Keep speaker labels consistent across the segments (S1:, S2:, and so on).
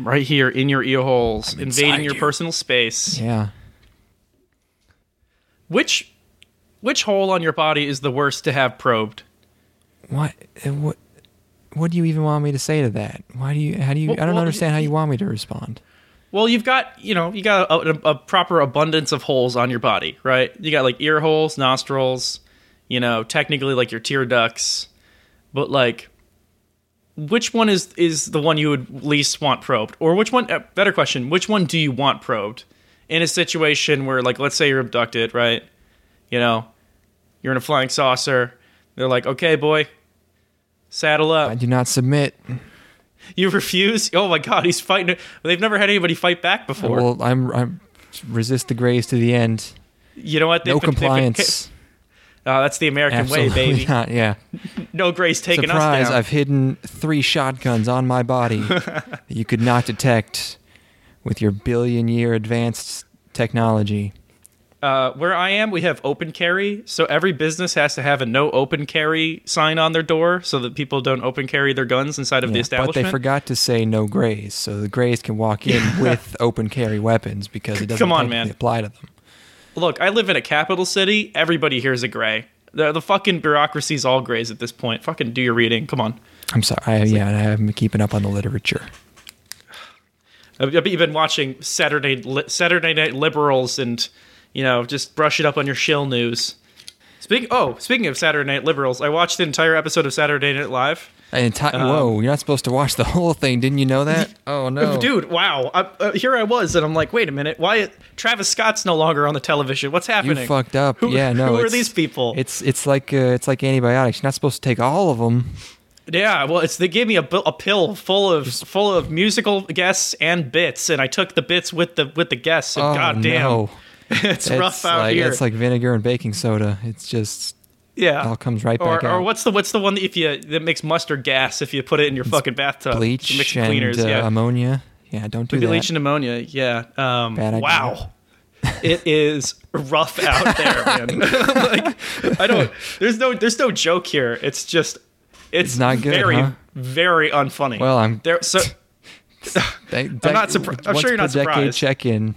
S1: right here in your ear holes, invading your
S2: you.
S1: personal space.
S2: Yeah.
S1: Which which hole on your body is the worst to have probed?
S2: What? uh, What? What do you even want me to say to that? Why do you? How do you?
S1: Well-
S2: I don't
S1: well,
S2: understand how you want me to respond.
S1: Well, you've got you know you got a, a, a proper abundance of holes on your body, right? You got like ear holes, nostrils, you know, technically like your tear ducts, but like, which one is is the one you would least want probed, or which one? Uh, better question: Which one do you want probed in a situation where, like, let's say you're abducted, right? You know, you're in a flying saucer. They're like, "Okay, boy, saddle up."
S2: I do not submit.
S1: You refuse? Oh my god, he's fighting. They've never had anybody fight back before.
S2: Well, I'm. I'm resist the grays to the end.
S1: you know what?
S2: No
S1: they've been-
S2: compliance.
S1: Oh, that's the American
S2: Absolutely
S1: way, baby.
S2: not. Yeah.
S1: No grace taking
S2: Surprise!
S1: us down.
S2: I've hidden three shotguns on my body that you could not detect with your billion-year advanced technology.
S1: Uh, where I am, we have open carry, so every business has to have a no open carry sign on their door, so that people don't open carry their guns inside of the establishment.
S2: But they forgot to say no grays, so the grays can walk in with open carry weapons because it doesn't
S1: Come on, man.
S2: apply to them.
S1: Look, I live in a capital city. Everybody here's a gray. The, the fucking bureaucracy's all grays at this point. Fucking do your reading. Come on.
S2: I'm sorry. I, yeah, I haven't been keeping up on the literature.
S1: I've I've been watching Saturday Saturday Night Liberals and you know just brush it up on your shill news. Speaking oh, speaking of Saturday Night Liberals, I watched the entire episode of Saturday Night Live.
S2: Enti-
S1: Um,
S2: Whoa, you're not supposed to watch the whole thing. Didn't you know that? Oh no,
S1: Dude, wow! I, uh, here I was, and I'm like, wait a minute, why Travis Scott's no longer on the television? What's
S2: you
S1: happening?
S2: fucked up.
S1: Who-
S2: yeah, no.
S1: who are these people?
S2: It's it's like uh, it's like antibiotics. You're not supposed to take all of them.
S1: Yeah, well, it's they gave me a, a pill full of full of musical guests and bits, and I took the bits with the with the guests. And
S2: Oh
S1: goddamn,
S2: no,
S1: it's,
S2: it's
S1: rough out
S2: like
S1: here.
S2: it's like vinegar and baking soda. It's just
S1: yeah, it
S2: all comes right
S1: or,
S2: back
S1: or
S2: out.
S1: what's the what's the one that if you that makes mustard gas if you put it in your fucking bathtub?
S2: bleach
S1: mix
S2: and
S1: cleaners,
S2: uh,
S1: yeah.
S2: ammonia. Yeah, don't do
S1: bleach
S2: that.
S1: and ammonia, yeah. Um, wow. it is rough out there, man. like, I don't. There's no. There's no joke here. It's just. It's,
S2: It's not good,
S1: Very,
S2: huh?
S1: very unfunny.
S2: Well, I'm-
S1: there. So
S2: I'm
S1: not surprised. I'm sure you're not surprised.
S2: Check in.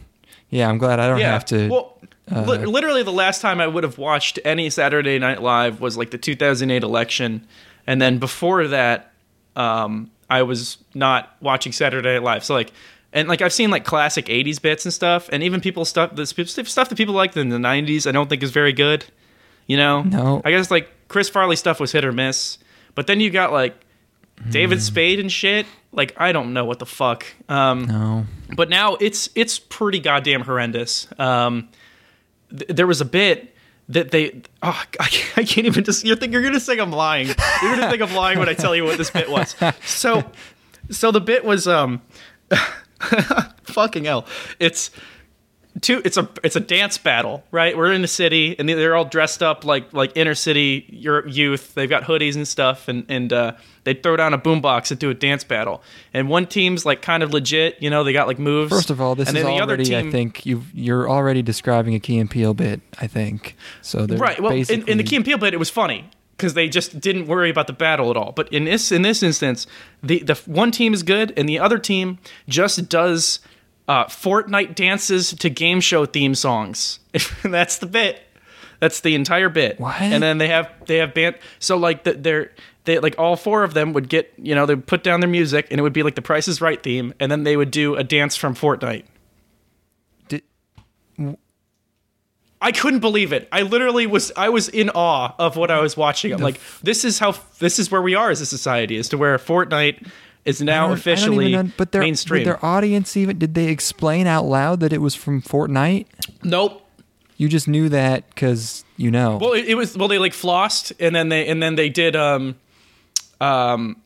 S2: Yeah, I'm glad I don't
S1: yeah.
S2: have to.
S1: Well,
S2: uh,
S1: li- literally, the last time I would have watched any Saturday Night Live was like the 2008 election, and then before that, um, I was not watching Saturday Night Live. So like, and like I've seen like classic 80s bits and stuff, and even people stuff the stuff that people liked in the 90s. I don't think is very good. You know,
S2: No.
S1: I guess like Chris Farley stuff was hit or miss, but then you got like
S2: Hmm.
S1: David Spade and shit. Like I don't know what the fuck. Um,
S2: no.
S1: but now it's it's pretty goddamn horrendous. Um, th- there was a bit that they oh, I, can't, I can't even just you're think you're gonna think I'm lying. You're gonna think I'm lying when I tell you what this bit was. So so the bit was um fucking hell. It's two it's a it's a dance battle right we're in the city and they're all dressed up like like inner city youth they've got hoodies and stuff and and uh, they throw down a boombox and do a dance battle and one team's like kind of legit you know they got like moves
S2: First of all, this
S1: and
S2: is
S1: then the other
S2: already. I think you you're already describing a Key and Peele bit. I think so. they're
S1: right well in, in the Key and Peele bit it was funny because they just didn't worry about the battle at all but in this in this instance the the one team is good and the other team just does uh, Fortnite dances to game show theme songs that's the bit that's the entire bit
S2: What?
S1: and then they have they have band so like the, they're they like all four of them would get you know they would put down their music and it would be like the Price is Right theme and then they would do a dance from Fortnite
S2: Did-
S1: I couldn't believe it. I literally was I was in awe of what I was watching. I'm like, this is how this is where we are as a society, as to where Fortnite is now
S2: don't- I don't
S1: officially
S2: know- but their,
S1: mainstream.
S2: Did their audience even did they explain out loud that it was from Fortnite?
S1: nope.
S2: You just knew that because you know.
S1: Well, it, it was well they like flossed and then they and then they did um um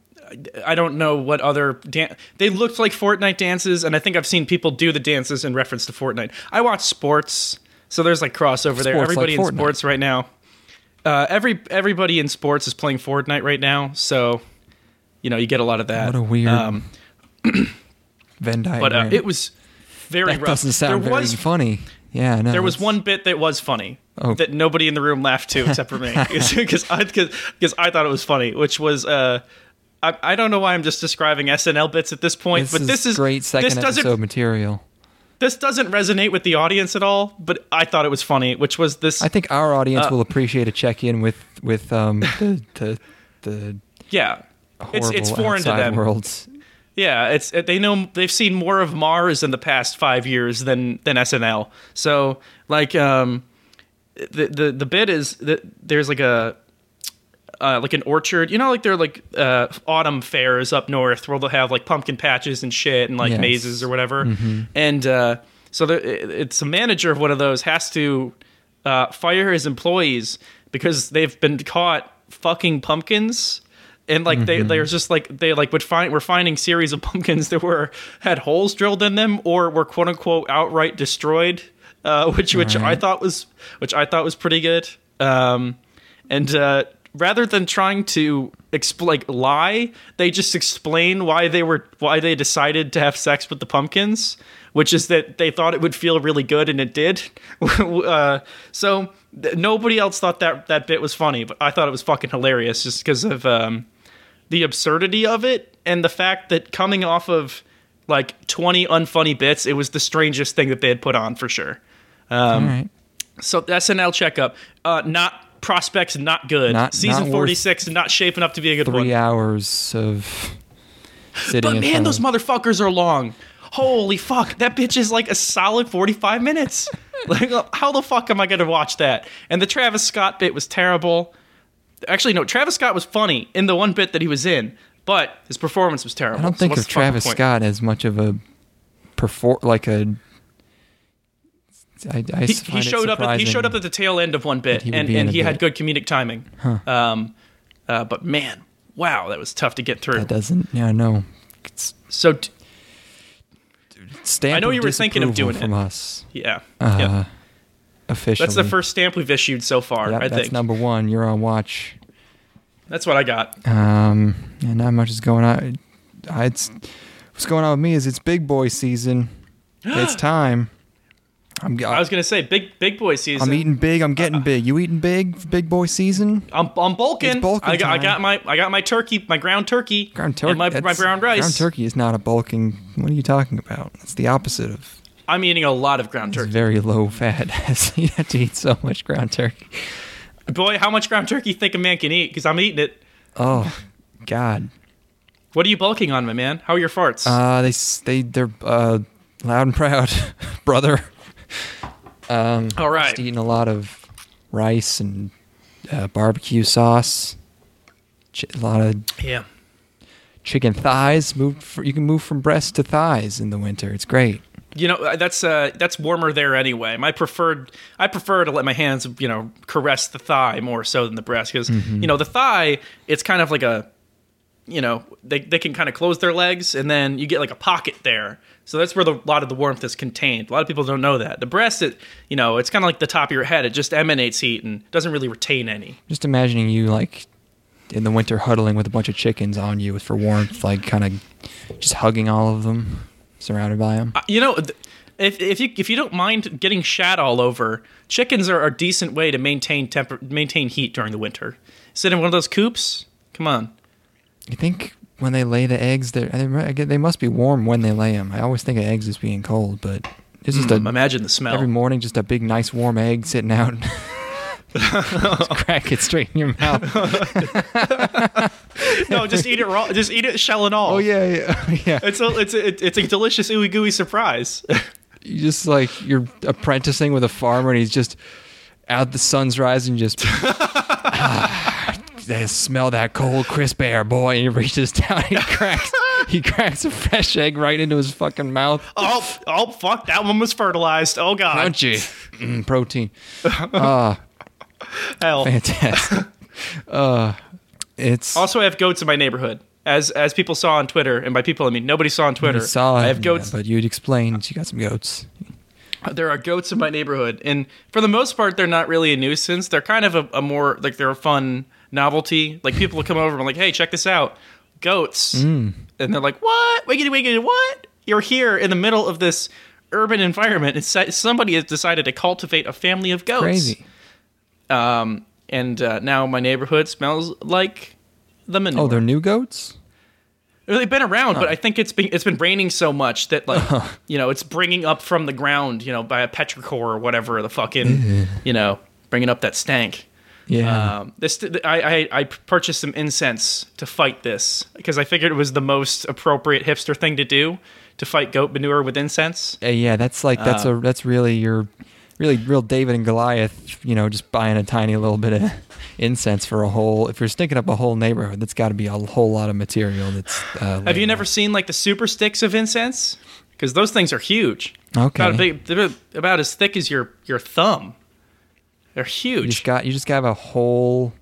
S1: I don't know what other dan- they looked like Fortnite dances and I think I've seen people do the dances in reference to Fortnite. I watch sports, so there's like crossover there. Everybody
S2: like
S1: in
S2: Fortnite.
S1: sports right now. Uh, every everybody in sports is playing Fortnite right now, so you know you get a lot of that.
S2: what a weird
S1: Um,
S2: Venn diagram.
S1: but uh, it was very
S2: that
S1: rough.
S2: doesn't sound
S1: there
S2: very
S1: was
S2: funny. Yeah, no.
S1: there was one bit that was funny
S2: Oh.
S1: that nobody in the room laughed to except for me because I because I thought it was funny, which was uh I, I don't know why I'm just describing SNL bits at this point,
S2: This
S1: but
S2: is
S1: this is
S2: great second
S1: this doesn't
S2: episode material.
S1: this doesn't resonate with the audience at all. But I thought it was funny, which was this.
S2: I think our audience
S1: Uh,
S2: will appreciate a check in with with um the the, the
S1: yeah, it's it's foreign to them.
S2: worlds.
S1: Yeah, it's they know they've seen more of Mars in the past five years than than SNL. So like um, the the the bit is that there's like a uh, like an orchard, you know, like they're like uh, autumn fairs up north where they'll have like pumpkin patches and shit and like
S2: Yes.
S1: mazes or whatever. And uh, so there, it's a manager of one of those has to uh, fire his employees because they've been caught fucking pumpkins. And like they, there's just like they like would find we're finding series of pumpkins that were had holes drilled in them or were quote unquote outright destroyed, uh, which which I thought was which I thought was pretty good. Um, and uh, rather than trying to expl- like lie, they just explain why they were why they decided to have sex with the pumpkins, which is that they thought it would feel really good and it did. uh, so th- nobody else thought that that bit was funny, but I thought it was fucking hilarious just because of um, the absurdity of it and the fact that coming off of like 20 unfunny bits, it was the strangest thing that they had put on for sure. Um,
S2: right.
S1: So SNL checkup, uh, not prospects, not good.
S2: Not-
S1: Season
S2: not worth
S1: forty six, not shaping up to be a good
S2: Three
S1: one.
S2: hours of sitting
S1: But
S2: in
S1: man, those
S2: of,
S1: motherfuckers are long. Holy fuck, that bitch is like a solid forty five minutes. like, how the fuck am I gonna watch that? And the Travis Scott bit was terrible. Actually, no, Travis Scott was funny in the one bit that he was in, but his performance was terrible.
S2: I don't think
S1: what's
S2: of Travis? Scott as much of a perform like a. I, I
S1: he, he showed up. At, he showed up at the tail end of one bit,
S2: he
S1: and, and he had good comedic timing. Um, uh, but man, wow, that was tough to get through.
S2: That doesn't. Yeah, no. It's
S1: So
S2: stamp
S1: I know you were thinking of doing
S2: from
S1: it.
S2: us.
S1: yeah,
S2: Uh,
S1: yeah.
S2: Officially.
S1: that's the first stamp we've issued so far.
S2: Yep,
S1: I
S2: that's
S1: think
S2: number one. You're on watch.
S1: that's what I got.
S2: Um, yeah, not much is going on. I, it's, what's going on with me is it's big boy season. it's time. I'm,
S1: I was gonna say big big boy season.
S2: I'm eating big. I'm getting big. You eating big? Big boy season.
S1: I'm, I'm bulking.
S2: It's bulking
S1: I got I got my I got my turkey, my ground turkey,
S2: Ground turkey.
S1: my, my brown rice.
S2: Ground turkey is not a bulking. What are you talking about? It's the opposite of.
S1: I'm eating a lot of ground
S2: It's
S1: turkey.
S2: very low fat. you have to eat so much ground turkey.
S1: Boy, how much ground turkey you think a man can eat? Because I'm eating it.
S2: Oh, God.
S1: What are you bulking on, my man? How are your farts?
S2: Uh, they they they're uh, loud and proud, brother. Um,
S1: All right.
S2: just eating a lot of rice and uh, barbecue sauce. Ch- a lot of
S1: yeah.
S2: chicken thighs. Moved. For, you can move from breast to thighs in the winter. It's great.
S1: You know uh, that's uh, that's warmer there anyway. My preferred, I prefer to let my hands, you know, caress the thigh more so than the breast because
S2: Mm-hmm.
S1: you know the thigh, it's kind of like a, you know, they they can kind of close their legs and then you get like a pocket there. So that's where the, a lot of the warmth is contained. A lot of people don't know that. The breast, it you know, it's kind of like the top of your head. It just emanates heat and doesn't really retain any.
S2: Just imagining you like in the winter huddling with a bunch of chickens on you for warmth, like kind of just hugging all of them, surrounded by them.
S1: Uh, You know, th- if if you if you don't mind getting shat all over, chickens are a decent way to maintain temper maintain heat during the winter. Sit in one of those coops. Come on.
S2: You think when they lay the eggs, they're, they they must be warm when they lay them. I always think of eggs as being cold, but it's just
S1: Mm,
S2: a,
S1: imagine the smell.
S2: every morning, just a big, nice, warm egg sitting out. Just crack it straight in your mouth.
S1: no, just eat it raw. Just eat it shell and all.
S2: Oh yeah, yeah, yeah.
S1: It's a it's a, it's a delicious ooey gooey surprise.
S2: You just like you're apprenticing with a farmer, and he's just out. The sun's rising, just. ah, smell that cold, crisp air, boy. And he reaches down, he cracks, he cracks a fresh egg right into his fucking mouth.
S1: oh oh fuck! That one was fertilized. Oh god.
S2: Crunchy, mm, protein. Ah,
S1: Hell.
S2: fantastic. Uh, it's
S1: Also, I have goats in my neighborhood. As as people saw on Twitter, and by people I mean nobody saw on Twitter.
S2: You saw it,
S1: I have
S2: yeah,
S1: goats.
S2: but you'd explained you got some goats.
S1: there are goats in my neighborhood and for the most part they're not really a nuisance they're kind of a, a more like they're a fun novelty. Like people will come over and be like hey check this out. Goats.
S2: Mm.
S1: and they're like what? Wiggity wiggity what? You're here in the middle of this urban environment. And somebody has decided to cultivate a family of goats.
S2: Crazy.
S1: um and uh, now my neighborhood smells like the manure.
S2: Oh, they're new goats.
S1: They've been around, but I think it's been it's been raining so much that like you know it's bringing up from the ground, you know, by a petrichor or whatever the fucking you know bringing up that stank.
S2: Yeah.
S1: Um, this I, I I purchased some incense to fight this because I figured it was the most appropriate hipster thing to do to fight goat manure with incense.
S2: Uh, yeah, that's like that's
S1: Uh,
S2: a that's really your really real David and Goliath. You know, just buying a tiny little bit of incense for a whole. If you're stinking up a whole neighborhood, that's got to be a whole lot of material. That's. Uh,
S1: Have you never
S2: out.
S1: seen like the super sticks of incense? Because those things are huge.
S2: Okay.
S1: About, big, about as thick as your your thumb. They're huge.
S2: You just got you just got a whole.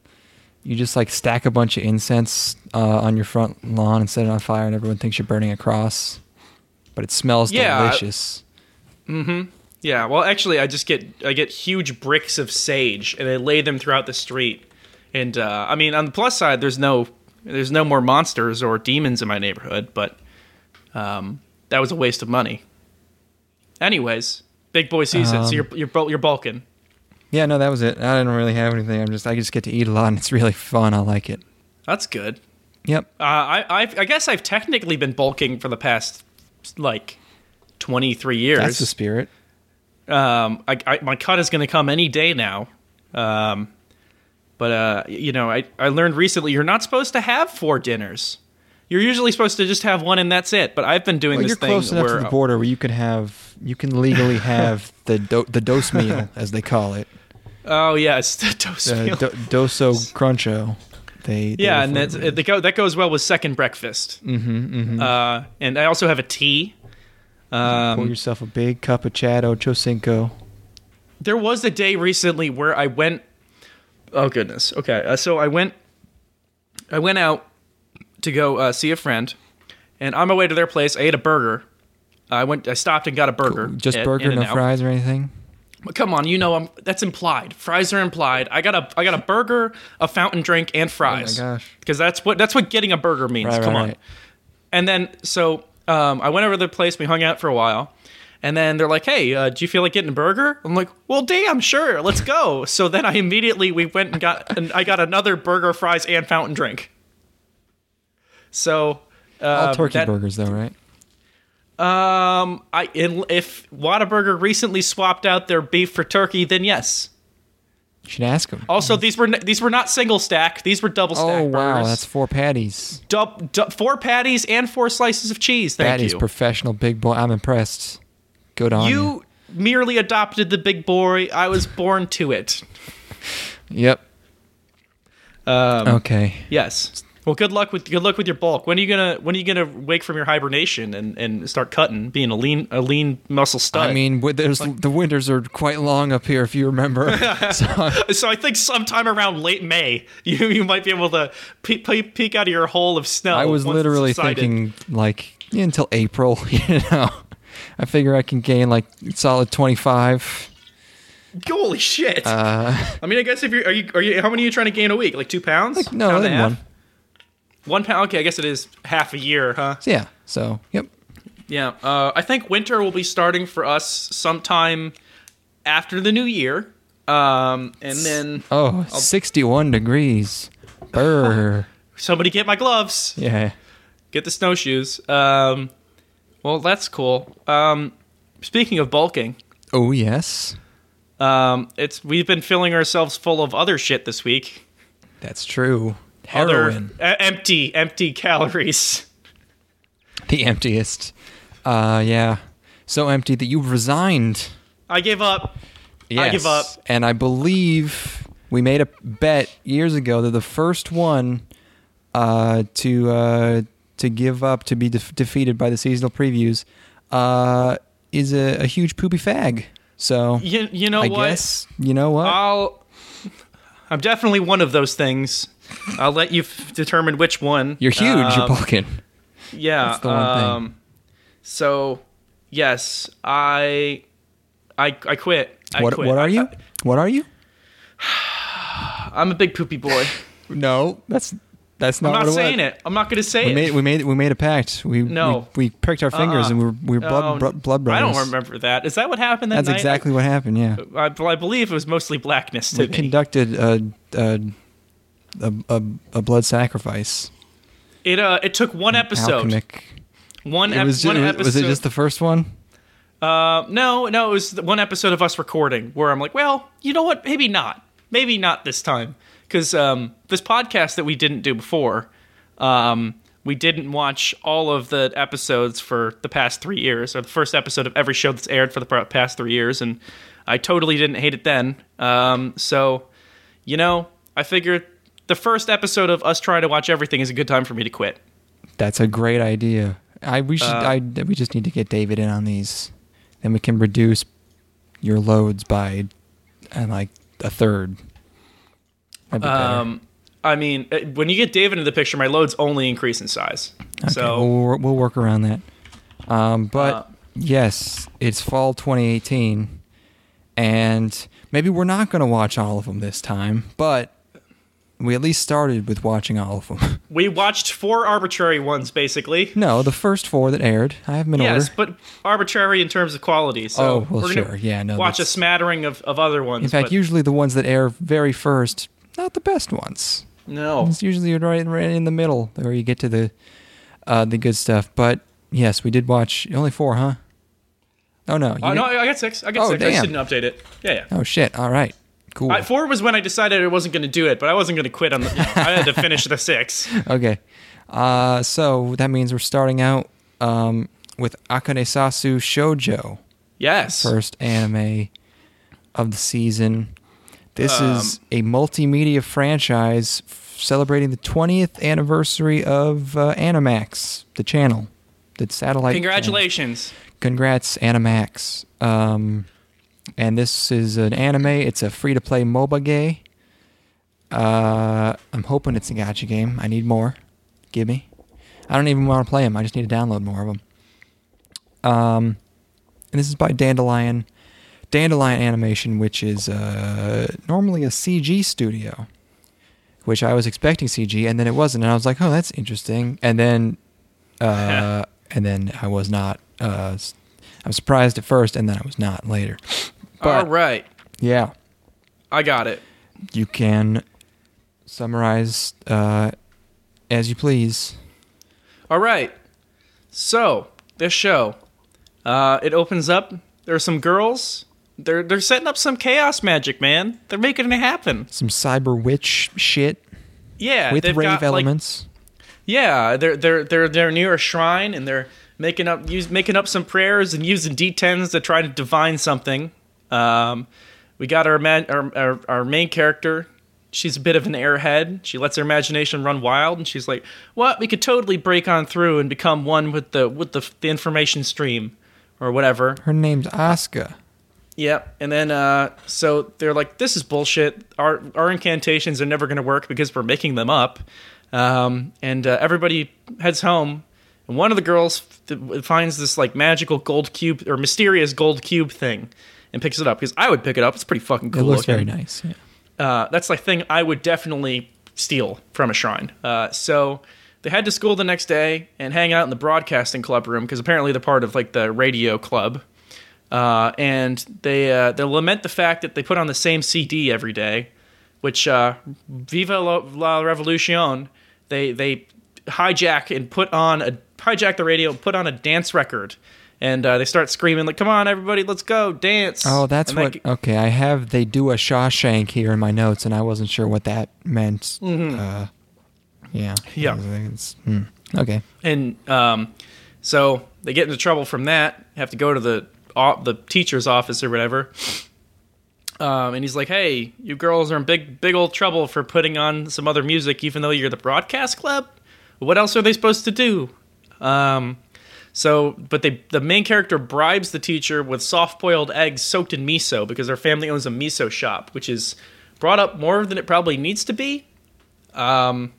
S2: You just like stack a bunch of incense uh, on your front lawn and set it on fire, and everyone thinks you're burning a cross. But it smells delicious.
S1: Yeah, I-
S2: delicious.
S1: Yeah. Well, actually, I just get I get huge bricks of sage and I lay them throughout the street. And uh, I mean, on the plus side, there's no there's no more monsters or demons in my neighborhood, but um, that was a waste of money. Anyways, big boy season. so
S2: Um,
S1: you're you're bul- you're bulking.
S2: Yeah, no, that was it. I didn't really have anything. I'm just I just get to eat a lot, and it's really fun. I like it.
S1: That's good.
S2: Yep.
S1: Uh, I I've, I guess I've technically been bulking for the past like 23 years.
S2: That's the spirit.
S1: um, I, I, my cut is going to come any day now. Um, but uh, you know, I, I learned recently you're not supposed to have four dinners. You're usually supposed to just have one and that's it. But I've been doing
S2: Well,
S1: this
S2: you're
S1: thing
S2: close enough
S1: where
S2: to the border where you can have you can legally have the do, the dose meal as they call it,
S1: oh yes, the meal.
S2: do, doso cruncho. They, they
S1: yeah, and that's, that, go, that goes well with second breakfast. Mm-hmm, mm-hmm. Uh, and I also have a tea.
S2: pour
S1: Um,
S2: yourself a big cup of Chad Ocho Cinco.
S1: there was a day recently where I went. Oh goodness. Okay, uh, so I went. I went out to go uh, see a friend, and on my way to their place, I ate a burger. I went. I stopped and got a burger.
S2: Just
S1: at
S2: burger, no
S1: In-N-Out.
S2: fries or anything.
S1: Come on, you know I'm, that's implied. Fries are implied. I got a I got a burger, a fountain drink, and fries.
S2: Oh gosh.
S1: Because that's what that's what getting a burger means.
S2: Right,
S1: come
S2: right,
S1: on.
S2: right.
S1: And then so um, I went over to the place. We hung out for a while. And then they're like, "Hey, uh, do you feel like getting a burger?" I'm like, "Well, damn, sure, let's go." So then I immediately we went and got and I got another burger, fries, and fountain drink. So
S2: All
S1: uh,
S2: turkey
S1: that-
S2: burgers though, right?
S1: Um, I in, if Whataburger recently swapped out their beef for turkey, then yes.
S2: You should ask them.
S1: Also, these were these were not single stack; these were double stack
S2: Oh wow,
S1: burgers.
S2: that's four patties.
S1: Dub, du- four patties and four slices of cheese. Thank
S2: That is
S1: you.
S2: professional, big boy. I'm impressed. Good on you.
S1: you merely adopted the big boy. I was born to it.
S2: Yep.
S1: Um,
S2: Okay.
S1: Yes. Well, good luck with good luck with your bulk. When are you gonna when are you gonna wake from your hibernation and, and start cutting, being a lean a lean muscle stud?
S2: I mean, there's the winters are quite long up here, if you remember. so,
S1: so I think sometime around late May, you you might be able to pe- pe- peek out of your hole of snow.
S2: I was literally thinking like yeah, until April. You know, I figure I can gain like solid 25.
S1: Holy shit!
S2: Uh,
S1: I mean, I guess if you're are you are you how many are you trying to gain a week? Like two pounds?
S2: no,
S1: Pound
S2: then
S1: and a half?
S2: one.
S1: One pound. Okay, I guess it is half a year, huh?
S2: Yeah. So yep.
S1: Yeah. Uh, I think winter will be starting for us sometime after the new year. Um, and then
S2: Oh, 61 degrees. Brr.
S1: somebody get my gloves.
S2: yeah.
S1: Get the snowshoes. Um, well, that's cool. Um, speaking of bulking,
S2: Oh yes,
S1: um, it's we've been filling ourselves full of other shit this week.
S2: that's true.
S1: Other
S2: Heroin,
S1: uh, empty, empty calories.
S2: the emptiest. Uh, yeah. So empty that you resigned.
S1: I gave up. I give up.
S2: And I believe we made a bet years ago that the first one uh, to uh, to give up to be def- defeated by the seasonal previews uh, is a, a huge poopy fag. So
S1: You, you know
S2: I
S1: what?
S2: guess you know what.
S1: I'll. I'm definitely one of those things. I'll let you f- determine which one.
S2: You're huge. you're
S1: Um,
S2: bulking.
S1: Yeah.
S2: That's the one thing.
S1: um, So, yes, I, I, I quit. I
S2: What
S1: quit.
S2: what are
S1: I-
S2: you? What are you?
S1: I'm a big poopy boy.
S2: No, that's that's not.
S1: I'm not
S2: what it
S1: saying
S2: was.
S1: it. I'm not going to say it.
S2: We
S1: it.
S2: made we made we made a pact. We
S1: No.
S2: we, we pricked our fingers
S1: Uh-uh.
S2: and we were we were blood bro- blood brothers.
S1: I don't remember that. Is that what happened that
S2: That's
S1: night?
S2: exactly what happened. Yeah,
S1: I, I, I believe it was mostly blackness to
S2: we
S1: me.
S2: conducted a a, a a a blood sacrifice.
S1: It uh, it took one episode.
S2: Alchemic.
S1: One, ep-
S2: was, ju-
S1: one episode.
S2: was it just the first one?
S1: Uh, no, no, it was the one episode of us recording where I'm like, well, you know what? Maybe not. Maybe not this time. Because um, this podcast that we didn't do before, um, we didn't watch all of the episodes for the past three years, or the first episode of every show that's aired for the past three years, and I totally didn't hate it then. Um, so, you know, I figured the first episode of us trying to watch everything is a good time for me to quit.
S2: That's a great idea. I we should
S1: Uh,
S2: I we just need to get David in on these. Then we can reduce your loads by uh, like a third. That'd be better.
S1: Um, I mean, uh, when you get David in the picture, my loads only increase in size.
S2: Okay,
S1: so
S2: we'll, we'll work around that. Um, but
S1: Uh,
S2: yes, it's fall 2018, and maybe we're not going to watch all of them this time, but we at least started with watching all of them.
S1: we watched four arbitrary ones, basically.
S2: no, the first four that aired, I have them in
S1: Yes,
S2: order.
S1: but arbitrary in terms of quality. So
S2: Oh, well,
S1: we're
S2: sure. Yeah, no,
S1: Watch a smattering of, of other ones.
S2: In fact,
S1: but
S2: usually the ones that air very first, not the best ones.
S1: no.
S2: It's usually right, right in the middle where you get to the uh, the good stuff. But yes, we did watch only four, huh? Oh no! you
S1: Oh, no, I got six. I got
S2: Oh,
S1: six. I just didn't update it. Yeah, yeah.
S2: Oh shit! All right, cool.
S1: I, four was when I decided I wasn't going to do it, but I wasn't going to quit on the. You know, I had to finish the six.
S2: Okay. Uh, so that means we're starting out um, with Akanesasu Shoujo,
S1: Yes.
S2: first anime of the season. This
S1: Um,
S2: is a multimedia franchise f- celebrating the 20th anniversary of uh, Animax, the channel, the satellite. channel.
S1: Congratulations.
S2: Congrats, Animax. Um, and this is an anime. It's a free to play MOBA game. Uh, I'm hoping it's a gacha game. I need more. Give me. I don't even want to play them. I just need to download more of them. Um, and this is by Dandelion. Dandelion Animation, which is uh, normally a CG studio, which I was expecting CG, and then it wasn't, and I was like, "Oh, that's interesting." And then, uh, and then I was not. Uh, I was surprised at first, and then I was not later. But
S1: All right.
S2: yeah,
S1: I got it.
S2: you can summarize uh, as you please.
S1: All right. So this show, uh, it opens up. There are some girls. They're they're setting up some chaos magic, man. They're making it happen.
S2: Some cyber witch shit
S1: Yeah,
S2: with rave
S1: got, like,
S2: elements.
S1: yeah, they're they're they're they're near a shrine and they're making up use, making up some prayers and using d10s to try to divine something. Um, we got our, ma- our our our main character. She's a bit of an airhead. She lets her imagination run wild, and she's like, "What? We could totally break on through and become one with the with the the information stream, or whatever."
S2: Her name's Asuka.
S1: Yep. And then uh so they're like, this is bullshit. Our our incantations are never gonna work because we're making them up. Um and uh, everybody heads home and one of the girls f- finds this like magical gold cube or mysterious gold cube thing and picks it up because I would pick it up. It's pretty fucking cool.
S2: It looks
S1: looking
S2: very nice. Yeah.
S1: uh, that's the thing I would definitely steal from a shrine. Uh, so they head to school the next day and hang out in the broadcasting club room because apparently they're part of like the radio club. Uh, and they uh, they lament the fact that they put on the same CD every day, which uh, Viva la, Revolution. They they hijack and put on a hijack the radio, and put on a dance record. And uh, they start screaming like, "Come on, everybody, let's go dance!"
S2: Oh, that's
S1: And that
S2: what.
S1: g-
S2: Okay, I have they do a Shawshank here in my notes, and I wasn't sure what that meant. Uh, yeah.
S1: Mm-hmm. Yeah.
S2: Hmm. Okay.
S1: and um, so they get into trouble from that. Have to go to the o- the teacher's office or whatever. Um, and he's like, "Hey, you girls are in big big old trouble for putting on some other music, even though you're the broadcast club. What else are they supposed to do?" Um, so, but they the main character bribes the teacher with soft boiled eggs soaked in miso because their family owns a miso shop, which is brought up more than it probably needs to be. Um,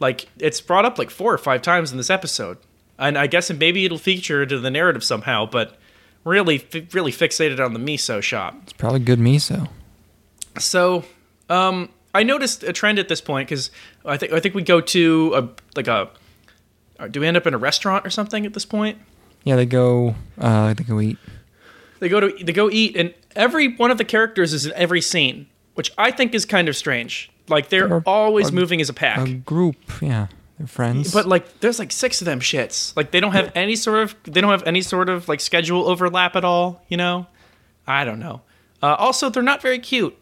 S1: like it's brought up like four or five times in this episode, and I guess maybe it'll feature to the narrative somehow. But really, really fixated on the miso shop.
S2: It's probably good miso.
S1: So, um, I noticed a trend at this point because I think I think we go to a like a. Do we end up in a restaurant or something at this point?
S2: Yeah, they go. Uh, they go eat.
S1: They go to they go eat, and every one of the characters is in every scene, which I think is kind of strange. Like they're
S2: Or-
S1: always moving as a pack.
S2: A group. Yeah. They're friends.
S1: But like, there's like six of them shits. Like, they don't have any sort of they don't have any sort of like schedule overlap at all. You know, I don't know. Uh, also, they're not very cute.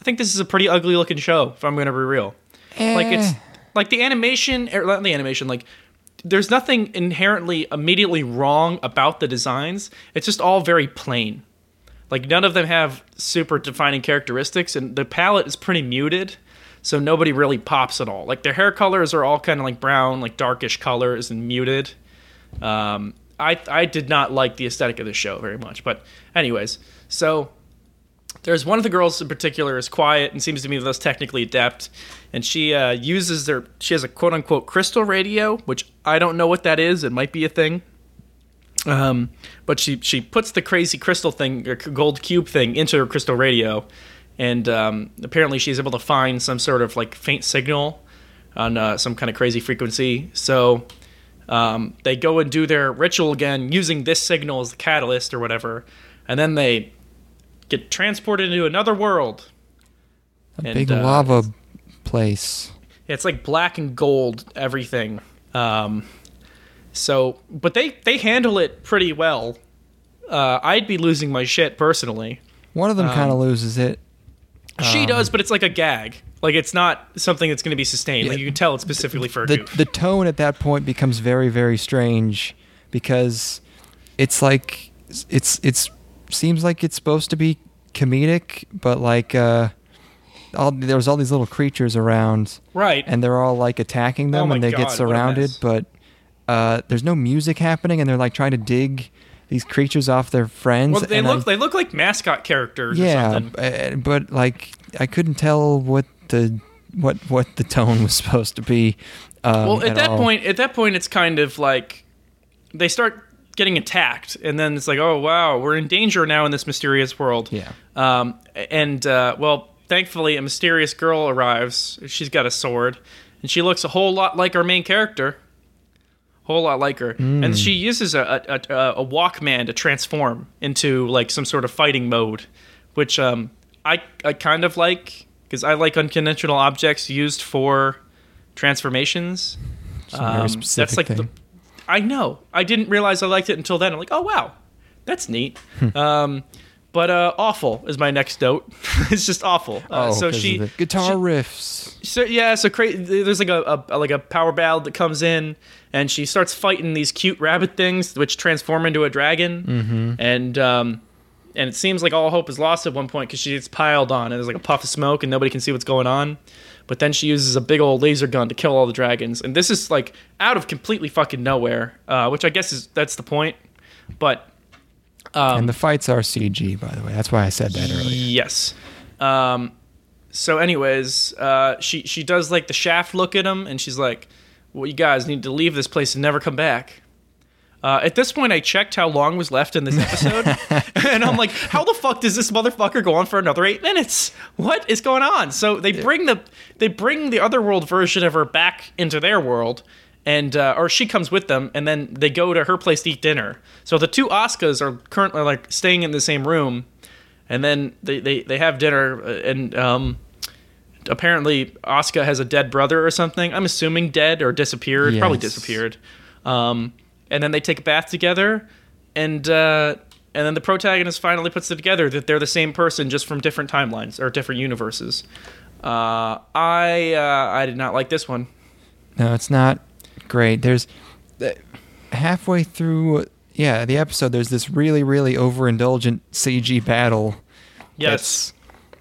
S1: I think this is a pretty ugly looking show. If I'm going to be real, like it's
S2: Eh.
S1: like the animation, or not the animation, like. There's nothing inherently immediately wrong about the designs. It's just all very plain. Like none of them have super defining characteristics, and the palette is pretty muted, so nobody really pops at all. Like their hair colors are all kind of like brown, like darkish colors and muted. Um, I I did not like the aesthetic of the show very much, but anyways, so there's one of the girls in particular is quiet and seems to be the most technically adept, and she uh, uses their she has a quote unquote crystal radio, which I don't know what that is. It might be a thing. Um, but she she puts the crazy crystal thing or gold cube thing into her crystal radio, and um, apparently she's able to find some sort of like faint signal on uh, some kind of crazy frequency. So um, they go and do their ritual again using this signal as the catalyst or whatever, and then they get transported into another world.
S2: a
S1: and,
S2: big
S1: uh,
S2: lava place.
S1: It's like black and gold everything. Um, so, but they they handle it pretty well. Uh, I'd be losing my shit personally.
S2: One of them kind
S1: um,
S2: of loses it.
S1: she
S2: Um,
S1: does, but it's like a gag. Like it's not something that's going to be sustained. Like you can tell it's specifically for a
S2: the the tone at that point becomes very very strange because it's like it's it's seems like it's supposed to be comedic but like uh all there's all these little creatures around
S1: right.
S2: and they're all like attacking them
S1: Oh
S2: and they
S1: God,
S2: get surrounded but uh there's no music happening and they're like trying to dig these creatures off their friends
S1: well, they
S2: and I-
S1: look they look like mascot characters. or
S2: yeah
S1: something.
S2: uh, but like i couldn't tell what the what what the tone was supposed to be um,
S1: Well, at, that
S2: all.
S1: point, at that point, it's kind of like they start getting attacked, and then it's like, oh wow, we're in danger now in this mysterious world.
S2: Yeah.
S1: Um, and uh, well, thankfully, a mysterious girl arrives. She's got a sword, and she looks a whole lot like our main character. Whole lot like her, and she uses a, a, a, a Walkman to transform into like some sort of fighting mode, which um, I I kind of like because I like unconventional objects used for transformations.
S2: It's a very
S1: Um, that's like
S2: thing.
S1: the. I know. I didn't realize I liked it until then. I'm like, oh wow, that's neat.
S2: Hmm.
S1: um, but uh, awful is my next note. it's just awful. Uh,
S2: oh,
S1: so she
S2: guitar
S1: she-
S2: riffs.
S1: so yeah, so cra- there's like a, a like a power ballad that comes in, and she starts fighting these cute rabbit things, which transform into a dragon, mm-hmm. and um, and it seems like all hope is lost at one point because she gets piled on, and there's like a puff of smoke, and nobody can see what's going on. But then she uses a big old laser gun to kill all the dragons, and this is like out of completely fucking nowhere, uh, which I guess is that's the point. But um,
S2: and the fights are CG, by the way. That's why I said that earlier.
S1: Yes. Um, so, anyways, uh, she she does like the shaft look at him, and she's like, "Well, you guys need to leave this place and never come back." Uh, at this point, I checked how long was left in this episode, and I'm like, "How the fuck does this motherfucker go on for another eight minutes? What is going on?" So they bring the they bring the other world version of her back into their world, and uh, or she comes with them, and then they go to her place to eat dinner. So the two Asukas are currently like staying in the same room, and then they they, they have dinner, uh, and um, apparently Asuka has a dead brother or something. I'm assuming dead or disappeared, probably disappeared. Um, and then they take a bath together, and uh, and then the protagonist finally puts it together that they're the same person, just from different timelines or different universes. Uh, I uh, I did not like this one.
S2: No, it's not great. There's halfway through, yeah, the episode. There's this really, really overindulgent CG battle.
S1: Yes.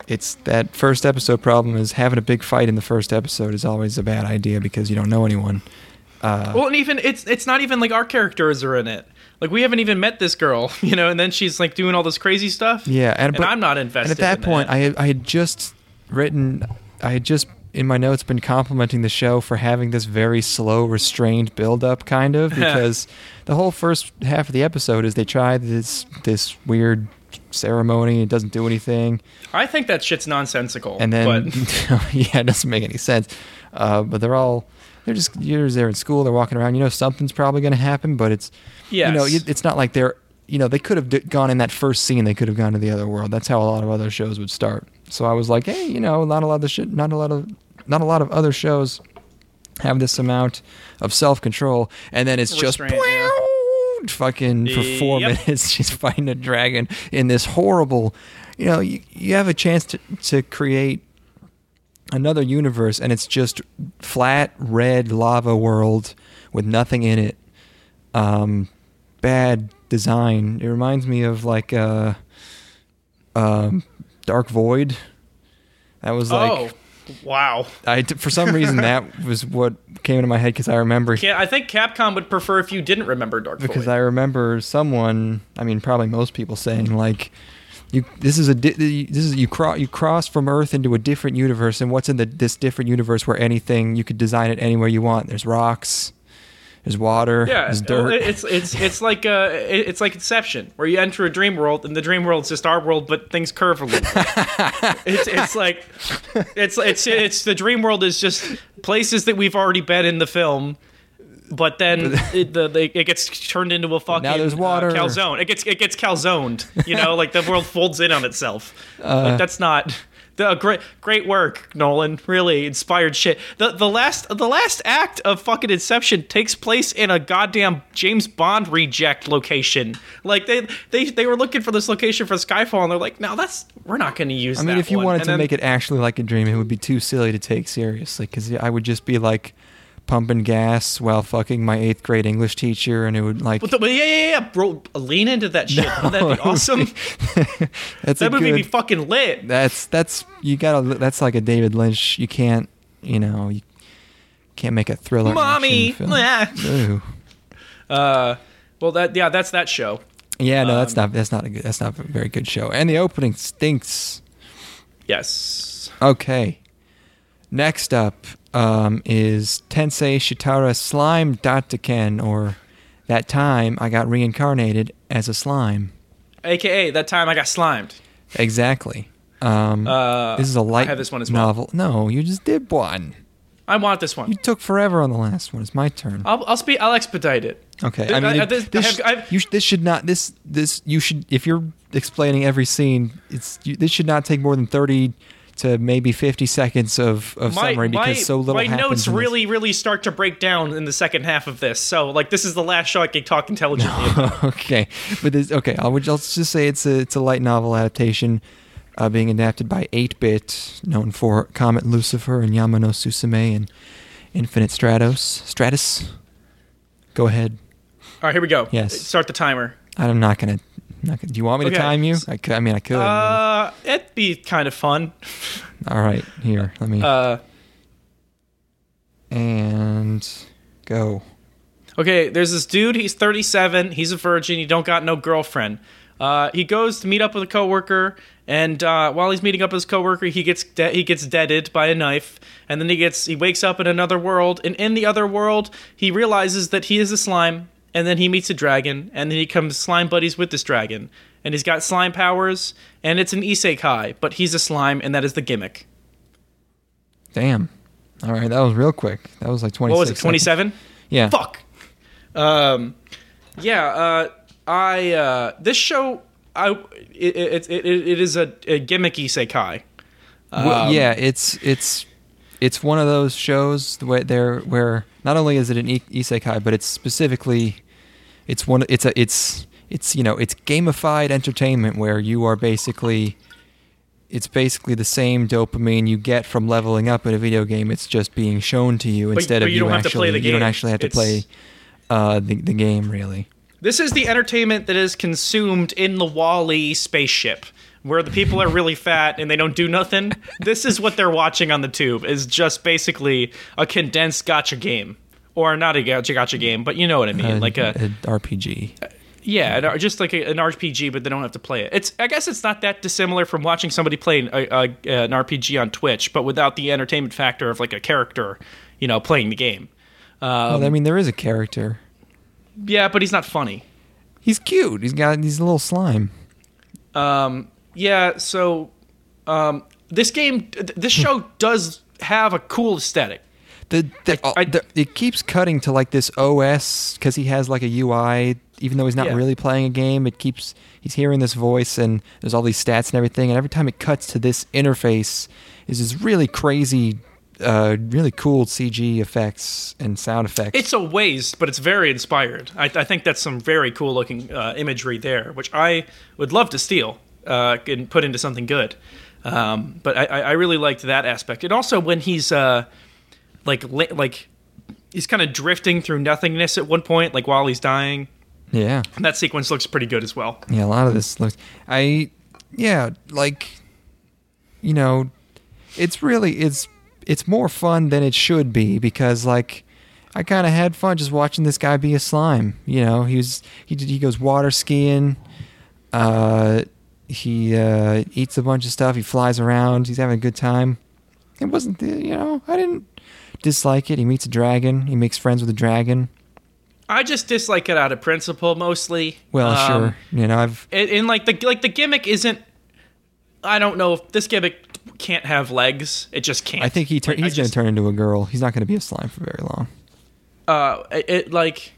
S2: It's that first episode problem is having a big fight in the first episode is always a bad idea because you don't know anyone. Uh,
S1: Well, and even it's it's not even like our characters are in it. Like we haven't even met this girl, you know, and then she's like doing all this crazy stuff.
S2: yeah, and,
S1: and
S2: but-
S1: I'm not
S2: And
S1: invested.
S2: at that
S1: in
S2: point, I had, I had just written, I had just in my notes been complimenting the show for having this very slow, restrained build up, kind of, because the whole first half of the episode is they try this this weird ceremony. It doesn't do anything,
S1: I think that shit's nonsensical.
S2: and then
S1: but
S2: yeah, it doesn't make any sense. Uh, but they're all they're just you're there in school. They're walking around. You know something's probably going to happen, but it's you know it's not like they're you know they could have d- gone in that first scene. They could have gone to the other world. That's how a lot of other shows would start. So I was like, hey, you know, not a lot of shit, not a lot of not a lot of other shows have this amount of self control, and then it's just
S1: yeah.
S2: fucking for four
S1: Yep.
S2: minutes she's fighting a dragon in this horrible. You know, you, you have a chance to to create another universe, and it's just flat red lava world with nothing in it. Um, bad design. It reminds me of like uh, um, Dark Void. That was like
S1: oh, wow.
S2: I for some reason that was what came into my head because I remember
S1: I think Capcom would prefer if you didn't remember Dark
S2: because
S1: Void.
S2: I remember someone. I mean, probably most people saying like, "You this is a di- this is you cross you cross from Earth into a different universe, and what's in the this different universe where anything you could design it anywhere you want. There's rocks, there's water,
S1: yeah,
S2: there's dirt.
S1: it's it's it's like uh, it's like Inception, where you enter a dream world, and the dream world's just our world, but things curve a little. bit. it's it's like it's it's it's the dream world is just places that we've already been in the film. But then it, the, the, it gets turned into a fucking
S2: there's water.
S1: Uh, calzone. It gets it gets calzoned. You know, like the world folds in on itself.
S2: Uh.
S1: like that's not the great great work, Nolan. Really inspired shit. The the last the last act of fucking Inception takes place in a goddamn James Bond reject location. Like they they they were looking for this location for Skyfall, and they're like, no, that's we're not going to use. That.
S2: I mean, if you
S1: one."
S2: wanted
S1: And
S2: to
S1: then-
S2: make it actually like a dream, it would be too silly to take seriously because I would just be like pumping gas while fucking my eighth grade English teacher, and it would like
S1: But the- yeah, yeah, yeah, bro, lean into that shit. Wouldn't that be awesome?
S2: that's a
S1: that movie
S2: good,
S1: be fucking lit.
S2: That's that's you gotta. That's like a David Lynch. You can't. You know. You can't make a thriller.
S1: Mommy,
S2: action film.
S1: Meh.
S2: Ooh.
S1: Uh, well, that yeah, that's that show.
S2: Yeah, no, that's
S1: Um,
S2: not. That's not a good. That's not a very good show. And the opening stinks.
S1: Yes.
S2: Okay. Next up um, is Tensei Shitara Slime Datta Ken, or that time I got reincarnated as a slime.
S1: AKA that time I got slimed.
S2: Exactly. Um,
S1: Uh,
S2: this is a light
S1: I have this one as well.
S2: novel. No, you just did one.
S1: I want this one.
S2: You took forever on the last one. It's my turn.
S1: I'll I'll speak. I'll expedite it.
S2: Okay, I mean,
S1: I-
S2: it-
S1: this-
S2: this,
S1: have-
S2: sh- this should not this this you should if you're explaining every scene, it's you, this should not take more than thirty to maybe fifty seconds of, of
S1: My,
S2: summary because
S1: my,
S2: so little
S1: my notes really, really start to break down in the second half of this. So, like, this is the last show I can talk intelligently. about.
S2: okay, but this, okay, I'll, I'll just say it's a it's a light novel adaptation, uh, being adapted by Eight Bit, known for Comet Lucifer and Yama no Susume and Infinite Stratos Stratus. Go ahead.
S1: All right, here we go.
S2: Yes.
S1: Start the timer.
S2: I'm not gonna. Do you want me to time you? I, could, I mean, I could.
S1: Uh, it'd be kind of fun.
S2: All right, here. Let me.
S1: Uh,
S2: and go.
S1: Okay, there's this dude. He's 37. He's a virgin. He don't got no girlfriend. Uh, he goes to meet up with a coworker, and uh, while he's meeting up with his coworker, he gets de- he gets deaded by a knife, and then he gets he wakes up in another world, and in the other world, he realizes that he is a slime, and then he meets a dragon, and then he becomes slime buddies with this dragon, and he's got slime powers, and it's an isekai, but he's a slime, and that is the gimmick.
S2: Damn. All right, that was real quick. That was like 26.
S1: What was it?
S2: seconds.
S1: 27.
S2: Yeah.
S1: fuck. Um, yeah. Uh, I uh, this show, I it it, it, it is a, a gimmicky isekai.
S2: Well,
S1: Um,
S2: yeah, it's it's it's one of those shows where there where not only is it an isekai, but it's specifically it's one it's a it's it's you know it's gamified entertainment where you are basically it's basically the same dopamine you get from leveling up in a video game. It's just being shown to you instead
S1: but
S2: of
S1: you don't have to
S2: actually
S1: play the
S2: you don't actually have to
S1: It's-
S2: play uh, the the game really.
S1: This is the entertainment that is consumed in the WALL-E spaceship, where the people are really fat and they don't do nothing. This is what they're watching on the tube. Is just basically a condensed gacha game, or not a gacha gacha game, but you know what I mean, like a
S2: a RPG.
S1: Yeah, an, just like a, an RPG, but they don't have to play it. It's I guess it's not that dissimilar from watching somebody play an, an RPG on Twitch, but without the entertainment factor of like a character, you know, playing the game.
S2: well, I mean, there is a character.
S1: Yeah, but he's not funny.
S2: He's cute. He's got he's a little slime.
S1: Um, yeah, so um, this game, th- this show does have a cool aesthetic.
S2: The, the,
S1: I-
S2: uh,
S1: I-
S2: the it keeps cutting to like this OS because he has like a UI. Even though he's not
S1: Yeah.
S2: really playing a game, it keeps he's hearing this voice and there's all these stats and everything. And every time it cuts to this interface, is this really crazy uh, really cool CG effects and sound effects.
S1: It's a waste, but it's very inspired. I, I think that's some very cool looking uh, imagery there, which I would love to steal uh, and put into something good. Um, but I, I I really liked that aspect, and also when he's uh, like li- like he's kind of drifting through nothingness at one point, like while he's dying.
S2: yeah,
S1: And that sequence looks pretty good as well.
S2: yeah. A lot of this looks. I yeah, like you know, it's really it's it's more fun than it should be because like. I kind of had fun just watching this guy be a slime. You know, he was he did, he goes water skiing. Uh, he uh, eats a bunch of stuff. He flies around. He's having a good time. It wasn't the you know I didn't dislike it. He meets a dragon. He makes friends with a dragon.
S1: I just dislike it out of principle mostly.
S2: Well,
S1: Um,
S2: sure. You know, I've
S1: and, and like the like the gimmick isn't. I don't know if this gimmick can't have legs. It just can't.
S2: I think he tur-
S1: Like,
S2: he's going to turn into a girl. He's not going to be a slime for very long.
S1: Uh, it, it like.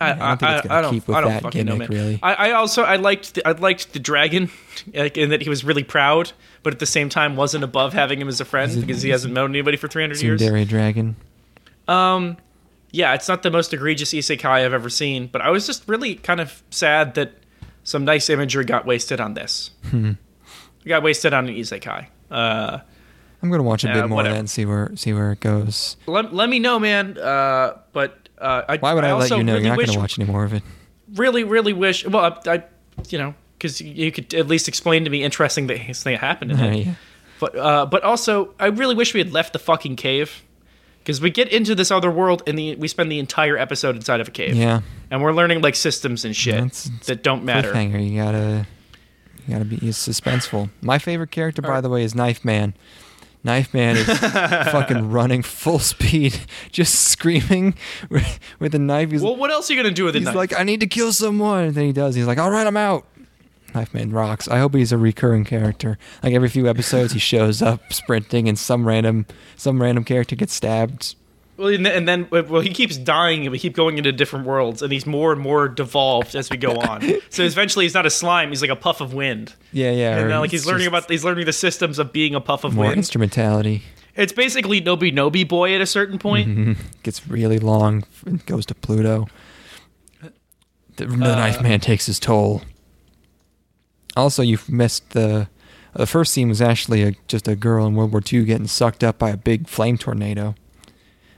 S1: I,
S2: I don't think it's gonna
S1: I don't,
S2: keep with
S1: I don't
S2: that
S1: fucking know,
S2: gimmick,
S1: man.
S2: really.
S1: I, I also I liked the, I liked the dragon, like in that he was really proud, but at the same time wasn't above having him as a friend
S2: it-
S1: because he hasn't known anybody for three hundred years.
S2: Tsundere dragon.
S1: Um, yeah, it's not the most egregious isekai I've ever seen, but I was just really kind of sad that some nice imagery got wasted on this.
S2: Hmm.
S1: It got wasted on an isekai. Uh,
S2: I'm going to watch a bit more of that and see where see where it goes.
S1: let, let me know, man. Uh, but uh, I,
S2: Why would I, let you know?
S1: Really
S2: You're not going to watch any more of it.
S1: Really, really wish. Well, I, I you know, because you could at least explain to me interesting things that happened in it.
S2: Yeah.
S1: But uh, but also, I really wish we had left the fucking cave. Because we get into this other world and the, we spend the entire episode inside of a cave.
S2: Yeah.
S1: and we're learning like systems and shit
S2: That's- it's
S1: that don't matter.
S2: Cliffhanger. You gotta you gotta be suspenseful. My favorite character, by the way, is Knife Man. Knife Man is fucking running full speed, just screaming with, a knife. He's,
S1: Well, what else are you gonna do with it?
S2: he's
S1: knife?
S2: like, I need to kill someone. And then he does. He's like, all right, I'm out. Knife Man rocks. I hope he's a recurring character. Like every few episodes, he shows up sprinting, and some random some random character gets stabbed.
S1: Well, and then, and then well, he keeps dying, and we keep going into different worlds, and he's more and more devolved as we go on. so eventually, he's not a slime; he's like a puff of wind.
S2: Yeah, yeah.
S1: And then, like he's learning about he's learning the systems of being a puff of
S2: more
S1: wind.
S2: instrumentality.
S1: It's basically Nobi Nobi Boy at a certain point.
S2: gets really long and goes to Pluto. The, the
S1: Uh,
S2: knife man takes his toll. Also, you've missed the the first scene was actually a, just a girl in World War II getting sucked up by a big flame tornado.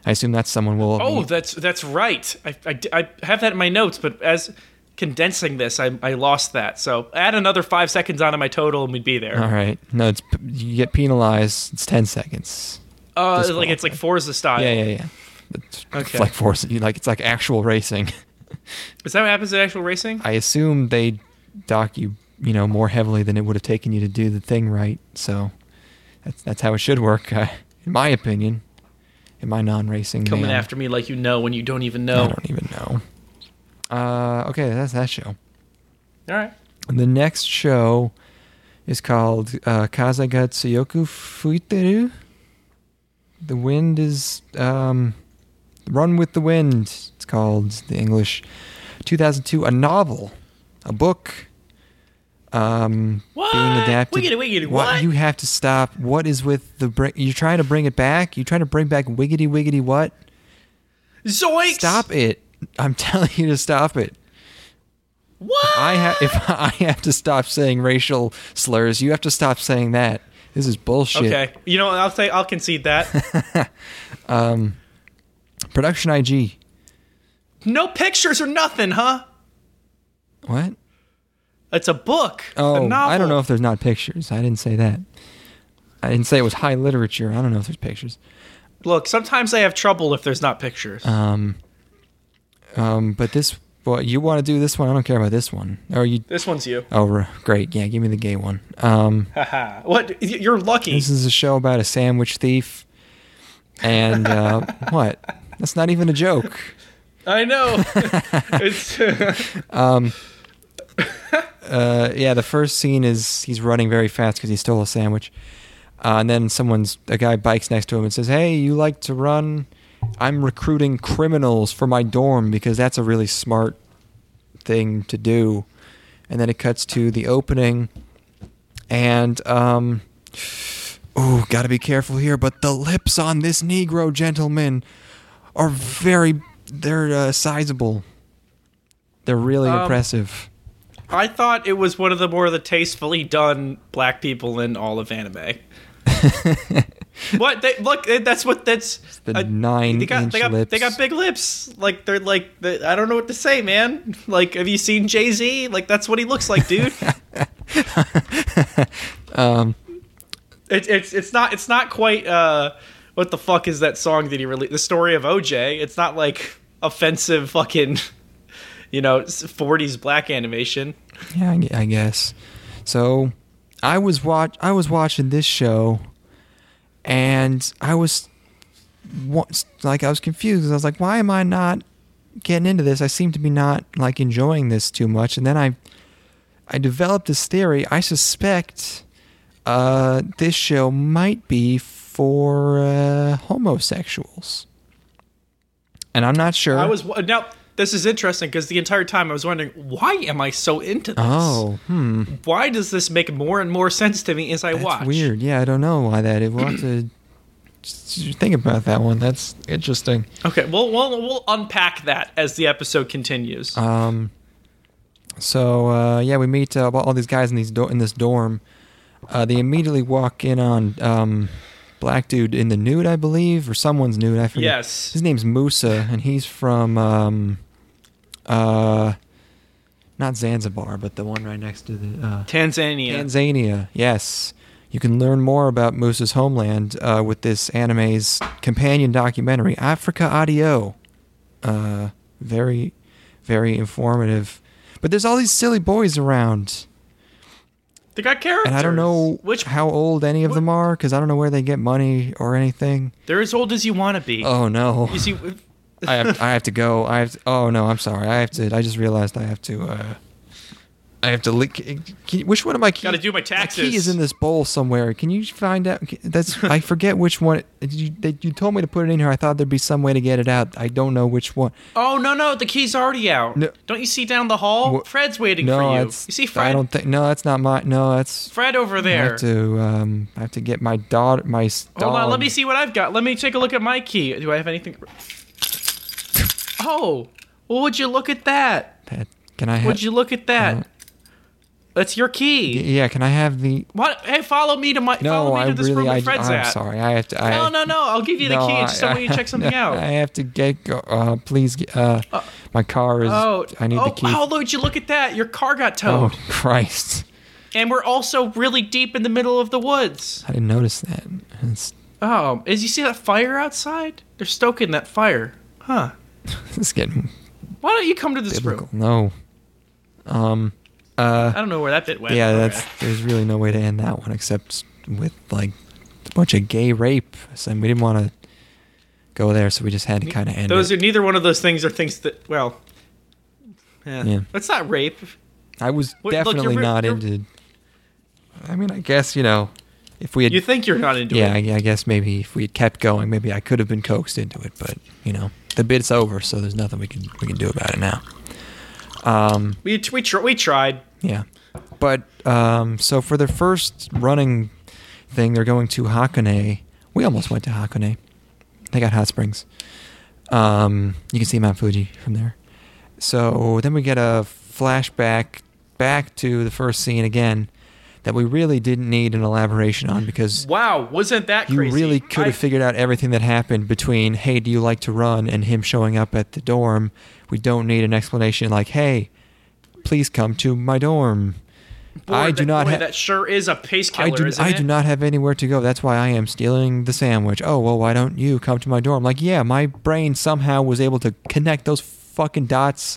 S2: I assume that's someone we'll.
S1: Oh, that's that's right. I, I, I have that in my notes, but as condensing this, I, I lost that. So add another five seconds onto my total, and we'd be there.
S2: all right. No, it's you get penalized. It's ten seconds.
S1: Uh, like it's like Forza style.
S2: Yeah, yeah, yeah. It's
S1: Okay.
S2: like you Like it's like actual racing.
S1: Is that what happens in actual racing?
S2: I assume they dock you, you know, more heavily than it would have taken you to do the thing right. So that's that's how it should work, uh, in my opinion. In my non-racing,
S1: Coming
S2: man.
S1: after me like you know when you don't even know.
S2: I don't even know. Uh, okay, that's that show.
S1: All right.
S2: The next show is called uh, Kazaga Tsuyoku Fuiteru. The wind is um, Run with the Wind. It's called the English 2002, a novel, a book. Um,
S1: What?
S2: being adapted.
S1: Wiggity, wiggity, what?
S2: You have to stop. What is with the? Br- you're trying to bring it back. You're trying to bring back wiggity wiggity. What?
S1: Zoinks!
S2: Stop it! I'm telling you to stop it.
S1: What?
S2: I ha- if I have to stop saying racial slurs, you have to stop saying that. This is bullshit.
S1: Okay. You know, what, I'll say I'll concede that.
S2: um, Production IG.
S1: no pictures or nothing, huh?
S2: What?
S1: It's a book. a
S2: Oh,
S1: novel.
S2: I don't know if there's not pictures. I didn't say that. I didn't say it was high literature. I don't know if there's pictures.
S1: Look, sometimes I have trouble if there's not pictures.
S2: Um, um, but this, well, you want to do this one? I don't care about this one. Or you?
S1: this one's you.
S2: Oh, great. Yeah, give me the gay one. Um,
S1: what? You're lucky.
S2: this is a show about a sandwich thief. And uh, what? That's not even a joke.
S1: I know. it's
S2: uh, yeah, the first scene is he's running very fast because he stole a sandwich, uh, and then someone's a guy bikes next to him and says, "Hey, you like to run? I'm recruiting criminals for my dorm because that's a really smart thing to do." And then it cuts to the opening, and um, ooh, gotta be careful here, but the lips on this Negro gentleman are very, they're uh, sizable. They're really
S1: Um,
S2: impressive.
S1: I thought it was one of the more the tastefully done black people in all of anime. what? They, look, that's what that's
S2: The
S1: uh,
S2: nine
S1: they got,
S2: inch
S1: they got,
S2: lips.
S1: They got big lips. Like they're like the, I don't know what to say, man. Like, have you seen Jay Z? Like that's what he looks like, dude.
S2: um,
S1: It's it's it's not it's not quite. uh What the fuck is that song that he released? The story of OJ. It's not like offensive fucking. You know, 40s black animation.
S2: yeah, I guess. So, I was watch, I was watching this show, and I was, like, I was confused. I was like, why am I not getting into this? I seem to be not like enjoying this too much. And then I, I developed this theory. I suspect, uh, this show might be for uh, homosexuals, and I'm not sure.
S1: I was now. This is interesting because the entire time I was wondering why am I so into this?
S2: Oh, hmm.
S1: Why does this make more and more sense to me as I
S2: That's
S1: watch?
S2: weird. Yeah, I don't know why that. We'll have to think about that one. That's interesting.
S1: Okay, well, we'll we'll unpack that as the episode continues.
S2: Um. So uh, yeah, we meet uh, all these guys in these do- in this dorm. Uh, they immediately walk in on um, black dude in the nude, I believe, or someone's nude. I forget.
S1: yes.
S2: His name's Musa, and he's from um, uh, not Zanzibar, but the one right next to the uh,
S1: Tanzania.
S2: Tanzania, yes. You can learn more about Musa's homeland uh, with this anime's companion documentary, Africa Audio. Uh, very, very informative. But there's all these silly boys around,
S1: they got characters.
S2: and I don't know
S1: which
S2: how old any of them are because I don't know where they get money or anything.
S1: they're as old as you want to be.
S2: Oh no!
S1: You see,
S2: I have I have to go. I have. To, oh no! I'm sorry. I have to. I just realized I have to. Uh, I have to. Lick, can which one of my keys?
S1: Gotta do my
S2: My
S1: taxes.
S2: key is in this bowl somewhere. Can you find out? That's. I forget which one. You, they, you told me to put it in here. I thought there'd be some way to get it out. I don't know which one.
S1: oh no, no, the key's already out.
S2: No.
S1: Don't you see down the hall?
S2: Wha-
S1: Fred's waiting
S2: no,
S1: for you. You see Fred?
S2: I don't think. No, that's not my. No, that's.
S1: Fred over there.
S2: I have to. Um. I have to get my daughter. My.
S1: Hold on, let me see what I've got. Let me take a look at my key. Do I have anything? Oh, well, would you look at that?
S2: That, can I have?
S1: Would you look at that?
S2: Uh,
S1: That's your key.
S2: Yeah. Can I have the?
S1: What? Hey, follow me to my.
S2: No,
S1: follow me
S2: I
S1: to this
S2: really.
S1: room
S2: I.
S1: Fred's
S2: I'm
S1: at.
S2: sorry. I have to. I,
S1: No, no, no. I'll give you the
S2: No,
S1: key. I just want you to check something out.
S2: I have to get. Go, uh, please. get- Uh, my car is.
S1: oh,
S2: I need
S1: oh,
S2: the key.
S1: oh, would you look at that? Your car got towed.
S2: Oh Christ!
S1: and we're also really deep in the middle of the woods.
S2: I didn't notice that. It's,
S1: Oh, is you see that fire outside? They're stoking that fire, huh?
S2: it's getting
S1: Why don't you come to this
S2: biblical.
S1: room?
S2: No. Um. Uh.
S1: I don't know where that bit went.
S2: Yeah. That's. There's really no way to end that one except with like a bunch of gay rape. So we didn't want to go there, so we just had to kind of end
S1: Those
S2: it.
S1: are neither one of those things are things that well. Yeah.
S2: Yeah.
S1: It's not rape.
S2: I was
S1: look,
S2: definitely
S1: you're-
S2: not
S1: you're-
S2: into. I mean, I guess you know, if we had
S1: You think you're not into it.
S2: yeah, I. I guess maybe if we had kept going, maybe I could have been coaxed into it. But you know, the bit's over, so there's nothing we can we can do about it now. Um,
S1: We we tr- we tried.
S2: yeah, but um, so for their first running thing, they're going to Hakone. We almost went to Hakone. They got hot springs. Um, you can see Mount Fuji from there. So then we get a flashback back to the first scene again that we really didn't need an elaboration on because
S1: Wow, wasn't that
S2: you
S1: crazy?
S2: really could
S1: I-
S2: have figured out everything that happened between hey do you like to run and him showing up at the dorm we don't need an explanation like hey please come to my dorm
S1: Boy,
S2: i do
S1: that-
S2: not have
S1: that sure is a pace killer,
S2: I do, I do not have anywhere to go. That's why I am stealing the sandwich. Oh, well, why don't you come to my dorm? Like, yeah, my brain somehow was able to connect those fucking dots.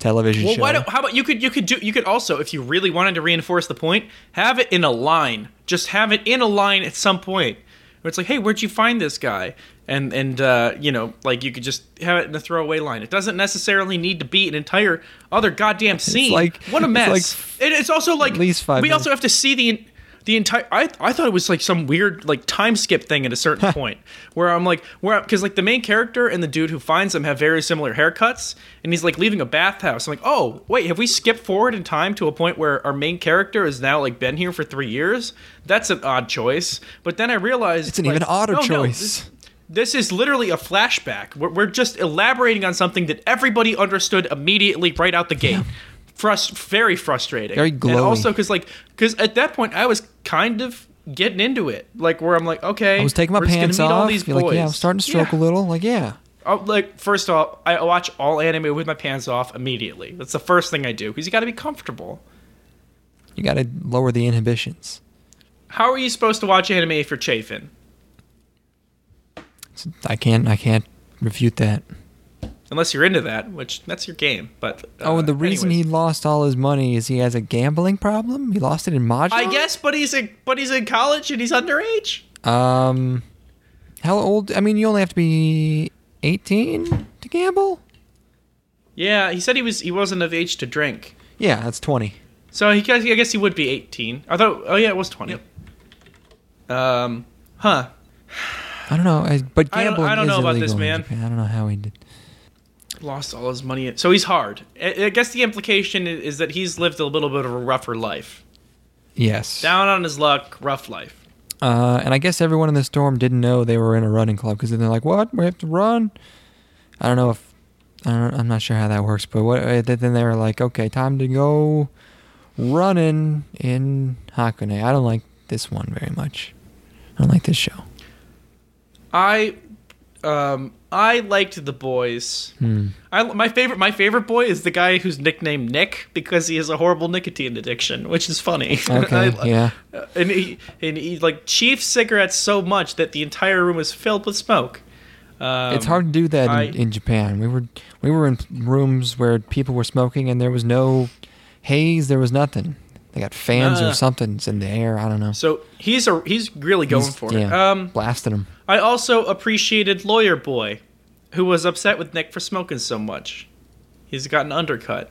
S2: Television
S1: Well,
S2: show.
S1: why don't, how about you could you could do you could also if you really wanted to reinforce the point, have it in a line. Just have it in a line at some point. Where it's like, hey, where'd you find this guy? And and uh, you know, like you could just have it in a throwaway line. It doesn't necessarily need to be an entire other goddamn scene.
S2: like-
S1: what a
S2: it's
S1: mess!
S2: like
S1: and it's also like
S2: least five
S1: we
S2: minutes.
S1: also have to see the the entire I, I thought it was like some weird like time skip thing at a certain point where I'm like where because like the main character and the dude who finds them have very similar haircuts and he's like leaving a bathhouse. I'm like, oh wait, have we skipped forward in time to a point where our main character has now like been here for three years? That's an odd choice. But then I realized
S2: It's an
S1: like,
S2: even odder
S1: oh, no,
S2: choice.
S1: this- this is literally a flashback. We're, we're just elaborating on something that everybody understood immediately right out the gate. Frust- very frustrating.
S2: Very
S1: And
S2: glowy.
S1: also, because like, because at that point I was kind of getting into it, like where I'm like, okay,
S2: I was taking my
S1: we're just gonna
S2: pants off.
S1: All these
S2: You're
S1: boys.
S2: like, yeah, I'm starting to stroke
S1: Yeah.
S2: a little. Like, yeah.
S1: Oh, like first off, I watch all anime with my pants off immediately. That's the first thing I do because you got to be comfortable.
S2: You got to lower the inhibitions.
S1: How are you supposed to watch anime if you're chafing?
S2: I can't. I can't refute that.
S1: Unless you're into that, which that's your game. But uh,
S2: oh, and the reason
S1: anyways.
S2: he lost all his money is he has a gambling problem. He lost it in Mahjong.
S1: I guess, but he's in, but he's in college and he's underage.
S2: Um, how old? I mean, you only have to be 18 to gamble.
S1: Yeah, he said he was he wasn't of age to drink.
S2: Yeah, that's 20.
S1: So he I guess he would be 18. I thought oh yeah, it was 20. Um, huh.
S2: I don't know, I, but
S1: I don't-
S2: gambling
S1: I don't
S2: is
S1: know about this, man.
S2: I don't know how he did.
S1: Lost all his money. So he's hard. I, guess the implication is that he's lived a little bit of a rougher life.
S2: Yes.
S1: Down on his luck, rough life.
S2: Uh, and I guess everyone in the storm didn't know they were in a running club because then they're like, "What? We have to run." I don't know if I don't, I'm not sure how that works, but what? uh, Then they were like, "Okay, time to go running in Hakone." I don't like this one very much. I don't like this show.
S1: I um I liked the boys.
S2: Hmm.
S1: I my favorite my favorite boy is the guy who's nicknamed Nick because he has a horrible nicotine addiction, which is funny.
S2: Okay,
S1: I-
S2: yeah.
S1: and he and he like chiefs cigarettes so much that the entire room is filled with smoke. Um,
S2: it's hard to do that
S1: I-
S2: in, in Japan. We were we were in rooms where people were smoking and there was no haze. There was nothing. They got fans
S1: Uh.
S2: or something's in the air. I don't know.
S1: So he's a he's really going
S2: He's-
S1: for it. Um,
S2: blasting him.
S1: I also appreciated Lawyer Boy, who was upset with Nick for smoking so much. He's got an undercut.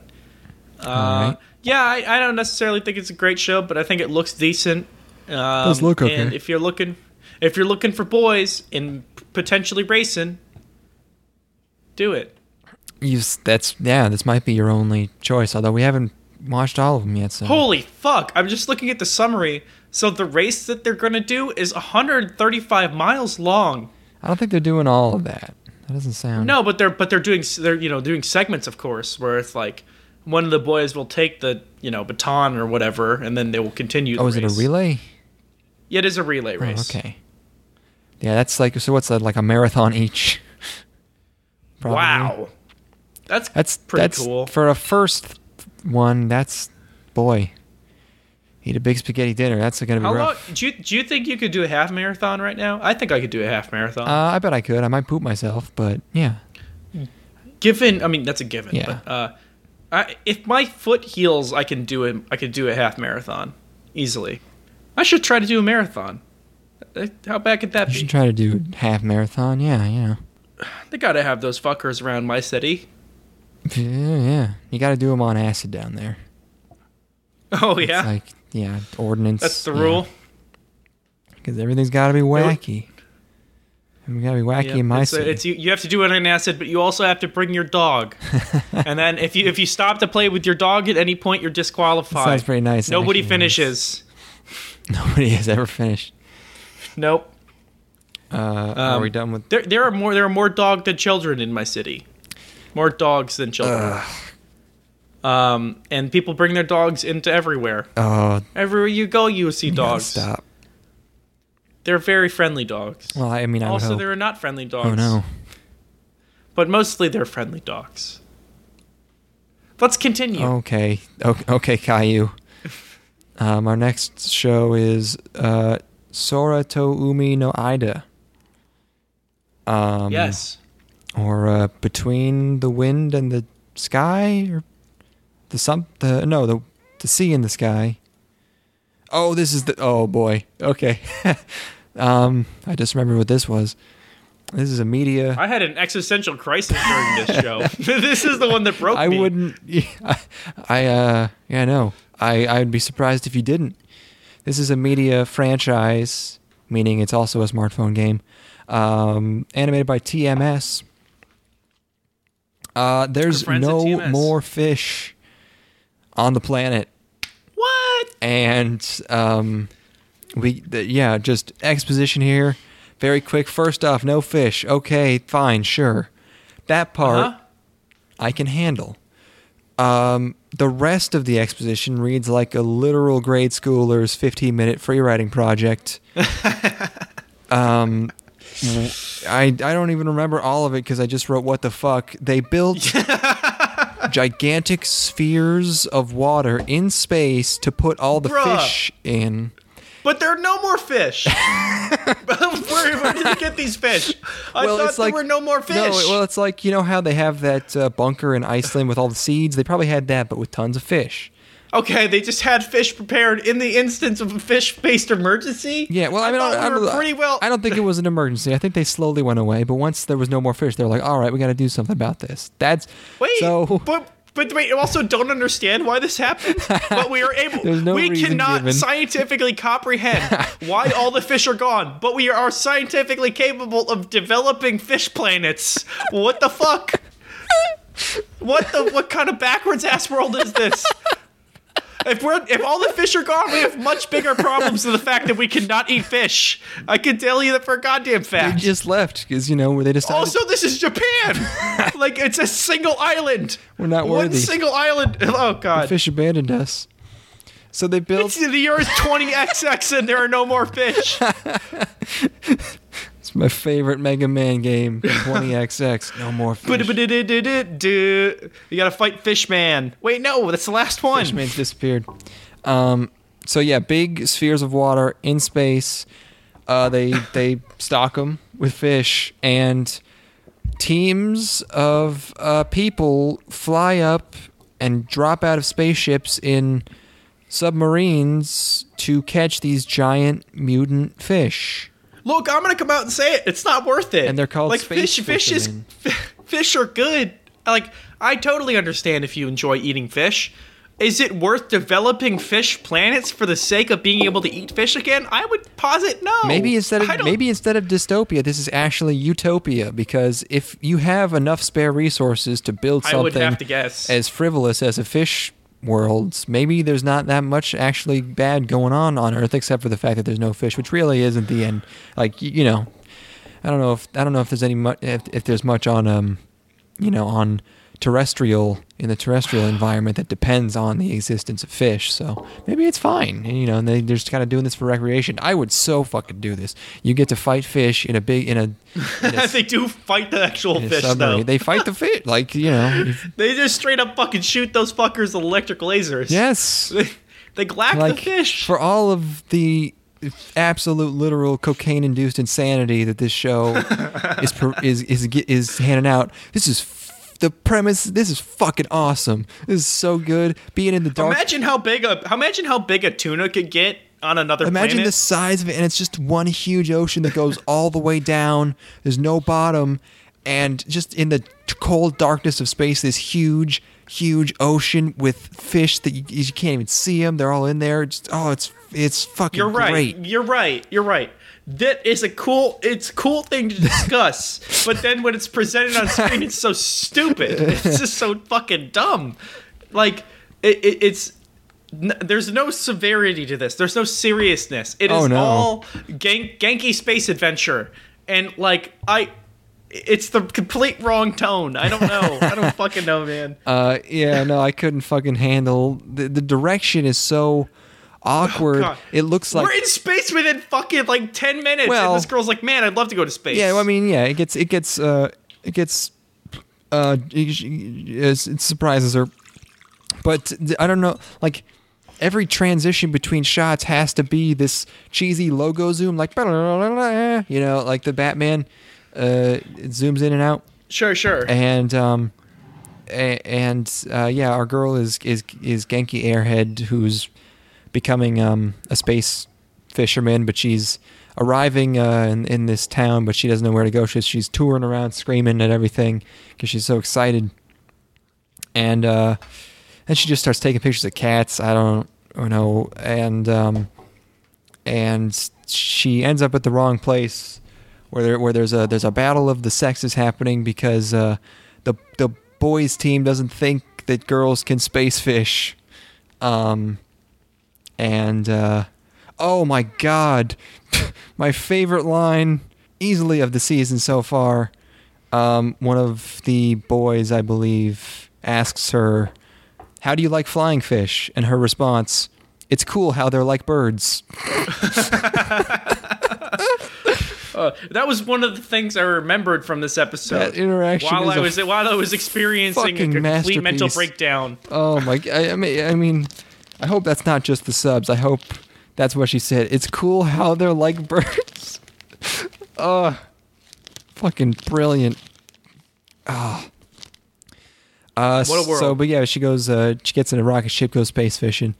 S1: Uh,
S2: Alright.
S1: Yeah, I, I don't necessarily think it's a great show, but I think it looks decent. Um,
S2: Does look okay.
S1: And if you're looking, if you're looking for boys in potentially racing, do it.
S2: You, that's yeah. This might be your only choice. Although we haven't watched all of them yet. So
S1: Holy fuck! I'm just looking at the summary. So the race that they're gonna do is 135 miles long.
S2: I don't think they're doing all of that. That doesn't sound.
S1: No, but they're but they're doing they're you know doing segments, of course, where it's like one of the boys will take the you know baton or whatever, and then they will continue. The
S2: Oh, is it a relay?
S1: Yeah, it is a relay
S2: Oh,
S1: race.
S2: okay. Yeah, that's like so. What's that? Like a marathon each.
S1: Wow, that's
S2: That's
S1: pretty
S2: that's
S1: cool.
S2: for a first one. That's boy. Eat a big spaghetti dinner. That's gonna be
S1: How long do you do you think you could do a half marathon right now? I think I could do a half marathon.
S2: Uh, I bet I could. I might poop myself, but yeah.
S1: given, I mean that's a given.
S2: Yeah.
S1: But uh, I, if my foot heals, I can do it. I could do a half marathon easily. I should try to do a marathon. Uh, How bad could that
S2: You
S1: be?
S2: should try to do half marathon. Yeah, yeah.
S1: They gotta have those fuckers around my city.
S2: Yeah, yeah. You got to do them on acid down there.
S1: Oh yeah,
S2: It's like yeah, ordinance.
S1: that's the rule.
S2: Because everything's got to be wacky. We got to be wacky
S1: Yeah,
S2: in my
S1: it's, uh,
S2: city.
S1: it's you, you have to do it on acid, but you also have to bring your dog. and then if you if you stop to play with your dog at any point, you're disqualified.
S2: That Sounds pretty nice.
S1: Nobody
S2: actually.
S1: finishes.
S2: Nobody has ever finished.
S1: Nope.
S2: Uh, are
S1: Um,
S2: we done with?
S1: There there are more there are more dog than children in my city. More dogs than children. Um, and people bring their dogs into everywhere.
S2: Oh,
S1: Everywhere you go, you see dogs.
S2: stop.
S1: They're very friendly dogs.
S2: Well, I mean, I
S1: also, there are not friendly dogs.
S2: Oh no.
S1: But mostly they're friendly dogs. Let's continue.
S2: Okay. Okay, okay Caillou. Um, our next show is uh, Sora to Umi no Aida. Um,
S1: yes.
S2: Or uh, Between the Wind and the Sky? Or the some the no the the sea and the sky. Oh, this is the oh boy. Okay. um, I just remember what this was. This is a media.
S1: I had an existential crisis during this show. this is the one that broke
S2: I
S1: me.
S2: I wouldn't. I, I uh, yeah, no. I I'd be surprised if you didn't. This is a media franchise, meaning it's also a smartphone game, um, animated by TMS. Uh, there's
S1: Good friends at
S2: no more fish on the planet,
S1: What?
S2: and um, we th- yeah, just exposition here, very quick. First off, no fish. Okay, fine, sure. That part
S1: Uh-huh.
S2: I can handle. Um, the rest of the exposition reads like a literal grade schooler's 15 minute free writing project. um, I, I don't even remember all of it because I just wrote what the fuck. They built gigantic spheres of water in space to put all the
S1: Bruh.
S2: fish in.
S1: But there are no more fish. where, where did you get these fish? I thought there were no more fish.
S2: No, well, it's like you know how they have that uh, bunker in Iceland with all the seeds. They probably had that, but with tons of fish.
S1: Okay, they just had fish prepared in the instance of a fish-based emergency.
S2: Yeah, well, I mean, I,
S1: we
S2: don't-
S1: pretty well.
S2: I don't think it was an emergency. I think they slowly went away. But once there was no more fish, they were like, "All right, we got to do something about this." That's
S1: Wait,
S2: So
S1: but but wait, I also don't understand why this happened. But we are able.
S2: There's no
S1: we cannot
S2: given.
S1: scientifically comprehend why all the fish are gone, but we are scientifically capable of developing fish planets. What the fuck? What the what kind of backwards ass world is this? If we're if all the fish are gone, we have much bigger problems than the fact that we cannot eat fish. I can tell you that for a goddamn
S2: they
S1: fact.
S2: just left because you know where they decided
S1: Also, this is Japan. like it's a single island.
S2: We're not worthy.
S1: One single island. Oh god.
S2: fish abandoned us. So they built.
S1: It's the year is 20XX and there are no more fish.
S2: It's my favorite Mega Man game, 20XX. No more fish.
S1: You gotta fight Fishman. Wait, no, that's the last one.
S2: Fishman's disappeared. Um, so yeah, big spheres of water in space. Uh, they they stock them with fish, and teams of uh, people fly up and drop out of spaceships in submarines to catch these giant mutant fish.
S1: Look, I'm gonna come out and say it. It's not worth it.
S2: And they're called
S1: like
S2: space
S1: fish. Fish is fish are good. Like I totally understand if you enjoy eating fish. Is it worth developing fish planets for the sake of being able to eat fish again? I would posit no.
S2: Maybe instead of maybe instead of dystopia, this is actually utopia because if you have enough spare resources to build
S1: I
S2: something
S1: would have to guess.
S2: as frivolous as a fish world, maybe there's not that much actually bad going on on Earth except for the fact that there's no fish, which really isn't the end. Like you know, I don't know if I don't know if there's any much if, if there's much on um you know on terrestrial in the terrestrial environment that depends on the existence of fish. So maybe it's fine. And, you know, and they, they're just kind of doing this for recreation. I would so fucking do this. You get to fight fish in a big in a, in a,
S1: they do fight the actual fish though.
S2: They fight the fish like you know. if-
S1: They just straight up fucking shoot those fuckers with electric lasers.
S2: yes.
S1: They, they glack
S2: like
S1: the fish.
S2: for all of the absolute literal cocaine induced insanity that this show is is is is handing out this is the premise this is fucking awesome this is so good being in the dark
S1: imagine how big a how imagine how big a tuna could get on another planet.
S2: Imagine
S1: planet.
S2: the size of it, and it's just one huge ocean that goes all the way down. There's no bottom, and just in the cold darkness of space, this huge, huge ocean with fish that you, you can't even see them. They're all in there. Just, oh, it's it's fucking
S1: You're right.
S2: great.
S1: You're right. You're right. That is a cool. It's a cool thing to discuss, but then when it's presented on screen, it's so stupid. It's just so fucking dumb. Like it, it, it's. n- There's no severity to this. There's no seriousness. It is
S2: Oh, no.
S1: all gank, ganky space adventure, and like I, it's the complete wrong tone. I don't know. I don't fucking know, man.
S2: Uh, yeah, no, I couldn't fucking handle the the direction is so awkward.
S1: Oh,
S2: it looks like
S1: We're in space within fucking like ten minutes,
S2: Well-
S1: and this girl's like, "Man, I'd love to go to space."
S2: Yeah, well, I mean, yeah, it gets it gets uh it gets uh it, surprises her, but I don't know, like every transition between shots has to be this cheesy logo zoom, like you know, like the Batman, uh, it zooms in and out,
S1: sure, sure.
S2: and um, and uh, yeah, our girl is is is Genki Airhead, who's becoming um a space fisherman, but she's arriving uh, in, in this town, but she doesn't know where to go. She's, she's touring around, screaming at everything because she's so excited. And uh, then she just starts taking pictures of cats. I don't know, and um, and she ends up at the wrong place where there, where there's a there's a battle of the sexes happening because uh, the the boys team doesn't think that girls can space fish, um, and uh, oh my god, my favorite line easily of the season so far. Um, one of the boys, I believe, asks her, "How do you like flying fish?" And her response, "It's cool how they're like birds."
S1: Uh, that was one of the things I remembered from this episode.
S2: That interaction
S1: while I was while I was experiencing a complete mental breakdown.
S2: Oh my! I, I mean, I mean, I hope that's not just the subs. I hope that's what she said. It's cool how they're like birds. Oh, fucking brilliant. Oh. Uh,
S1: What a world.
S2: So, but yeah, she goes. Uh, she gets in a rocket ship, goes space fishing,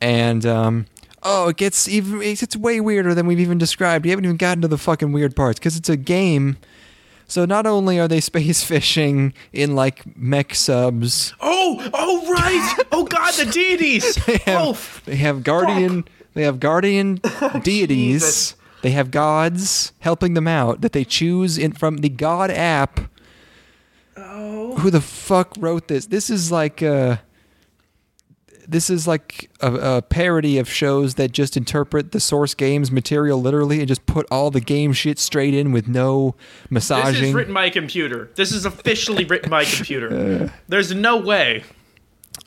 S2: and um, oh, it gets even. It way weirder than we've even described. We haven't even gotten to the fucking weird parts because it's a game. So not only are they space fishing in like mech subs,
S1: Oh, oh right. oh God, the deities.
S2: they have,
S1: oh,
S2: they have guardian they have guardian deities they have gods helping them out that they choose in from the god app
S1: oh.
S2: who the fuck wrote this this is like uh this is like a, a parody of shows that just interpret the source game's material literally and just put all the game shit straight in with no massaging.
S1: This is written by a computer. This is officially written by a computer. There's no way.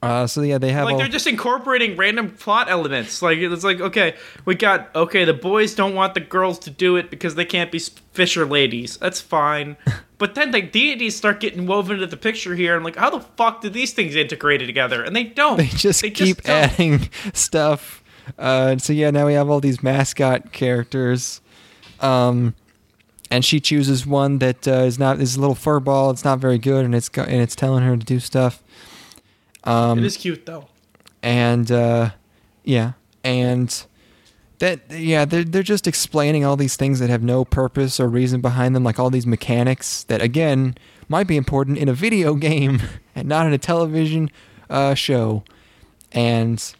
S2: Uh, so yeah they have
S1: Like
S2: all,
S1: they're just incorporating random plot elements. Like it's like okay, we got okay. The boys don't want the girls to do it because they can't be fisher ladies. That's fine. But then the deities start getting woven into the picture here. I'm like, how the fuck did these things integrated together? And they don't.
S2: they just keep
S1: don't.
S2: adding stuff. Uh, and so yeah, now we have all these mascot characters, um, and she chooses one that uh, is not is a little fur ball. It's not very good, and it's and it's telling her to do stuff. Um,
S1: It is cute though.
S2: and uh, yeah, and that yeah, they're they're just explaining all these things that have no purpose or reason behind them, like all these mechanics that again might be important in a video game and not in a television uh, show, and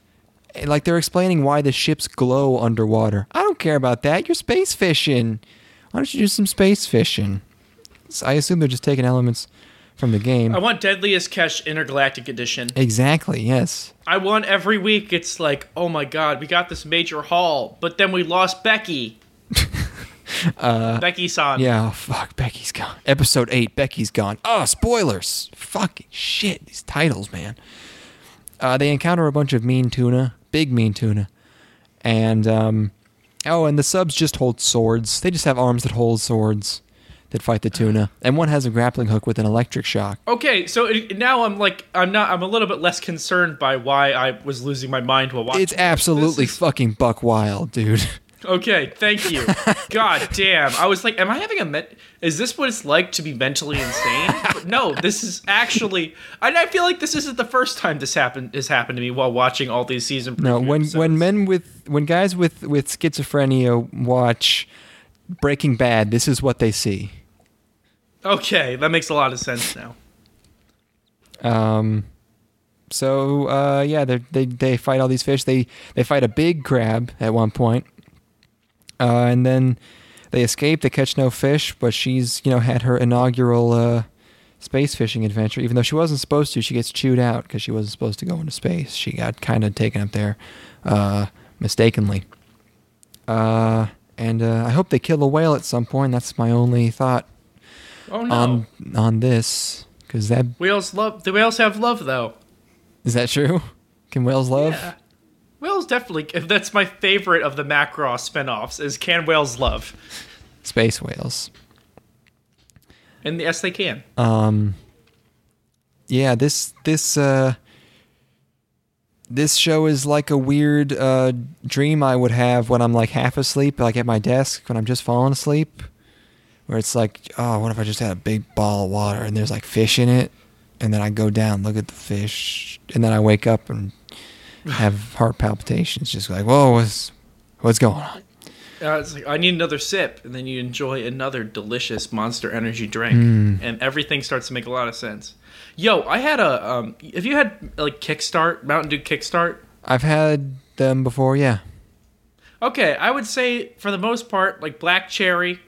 S2: eh, like they're explaining why the ships glow underwater. I don't care about that. You're space fishing. Why don't you do some space fishing? So I assume they're just taking elements from the game.
S1: I want Deadliest Catch Intergalactic Edition.
S2: Exactly. Yes.
S1: I want every week. It's like, oh my god, we got this major haul, but then we lost Becky. Becky san.
S2: Yeah, oh, fuck, Becky's gone. Episode 8, Becky's gone. Oh, spoilers. Fucking shit, these titles, man. Uh, they encounter a bunch of mean tuna, big mean tuna. And, um, oh, and the subs just hold swords. They just have arms that hold swords that fight the tuna. And one has a grappling hook with an electric shock.
S1: Okay, so it, now I'm like, I'm not. I'm a little bit less concerned by why I was losing my mind while watching.
S2: It's absolutely
S1: is-
S2: fucking buck wild, dude.
S1: Okay, thank you. God damn. I was like, am I having a men- is this what it's like to be mentally insane? But no, this is actually and I feel like this isn't the first time this happened has happened to me while watching all these season
S2: No, when
S1: episodes.
S2: when men with when guys with with schizophrenia watch Breaking Bad, this is what they see.
S1: Okay, that makes a lot of sense now.
S2: Um, so uh, yeah, they they fight all these fish. They they fight a big crab at one point, uh, and then they escape. They catch no fish, but she's you know had her inaugural uh, space fishing adventure. Even though she wasn't supposed to, she gets chewed out because she wasn't supposed to go into space. She got kind of taken up there uh, mistakenly. Uh, and uh, I hope they kill a whale at some point. That's my only thought
S1: Oh no.
S2: on on this because that
S1: whales love the whales have love though.
S2: Is that true? Can whales love?
S1: Yeah. Whales definitely that's my favorite of the Macross spinoffs is can whales love?
S2: Space whales.
S1: And yes they can.
S2: Um Yeah, this this uh this show is like a weird uh dream I would have when I'm like half asleep, like at my desk when I'm just falling asleep. Where it's like, oh, what if I just had a big ball of water and there's like fish in it? And then I go down, look at the fish, and then I wake up and have heart palpitations, just like, whoa, what's what's going on?
S1: Uh, it's like I need another sip, and then you enjoy another delicious Monster Energy drink,
S2: Hmm.
S1: and everything starts to make a lot of sense. Yo, I had a um. Have you had like Kickstart Mountain Dew Kickstart?
S2: I've had them before, yeah.
S1: Okay, I would say for the most part, like black cherry,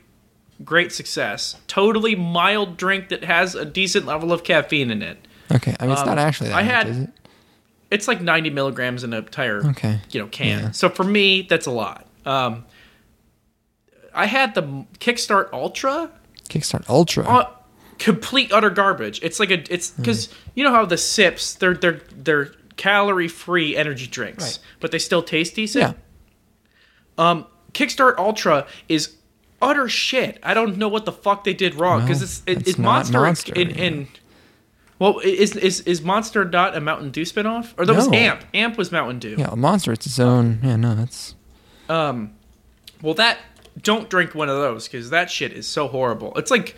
S1: great success. Totally mild drink that has a decent level of caffeine in it.
S2: Okay, I mean it's not
S1: Um,
S2: actually that
S1: I
S2: much,
S1: had-
S2: is it?
S1: It's like 90 milligrams in a entire
S2: Okay.
S1: you know can.
S2: Yeah.
S1: So for me, that's a lot. Um, I had the Kickstart Ultra.
S2: Kickstart Ultra.
S1: Uh, complete utter garbage. It's like a it's because you know how the sips they're they're they're calorie free energy drinks,
S2: Right.
S1: but they still taste decent.
S2: yeah.
S1: Um, Kickstart Ultra is utter shit. I don't know what the fuck they did wrong because
S2: No,
S1: it's it,
S2: it's
S1: Monster,
S2: Monster,
S1: in,
S2: yeah.
S1: in well is is is Monster not a Mountain Dew spinoff or that was Amp? Amp was Mountain Dew.
S2: Yeah, Monster. It's its own. Yeah, no, that's
S1: Um, well, that don't drink one of those because that shit is so horrible. It's like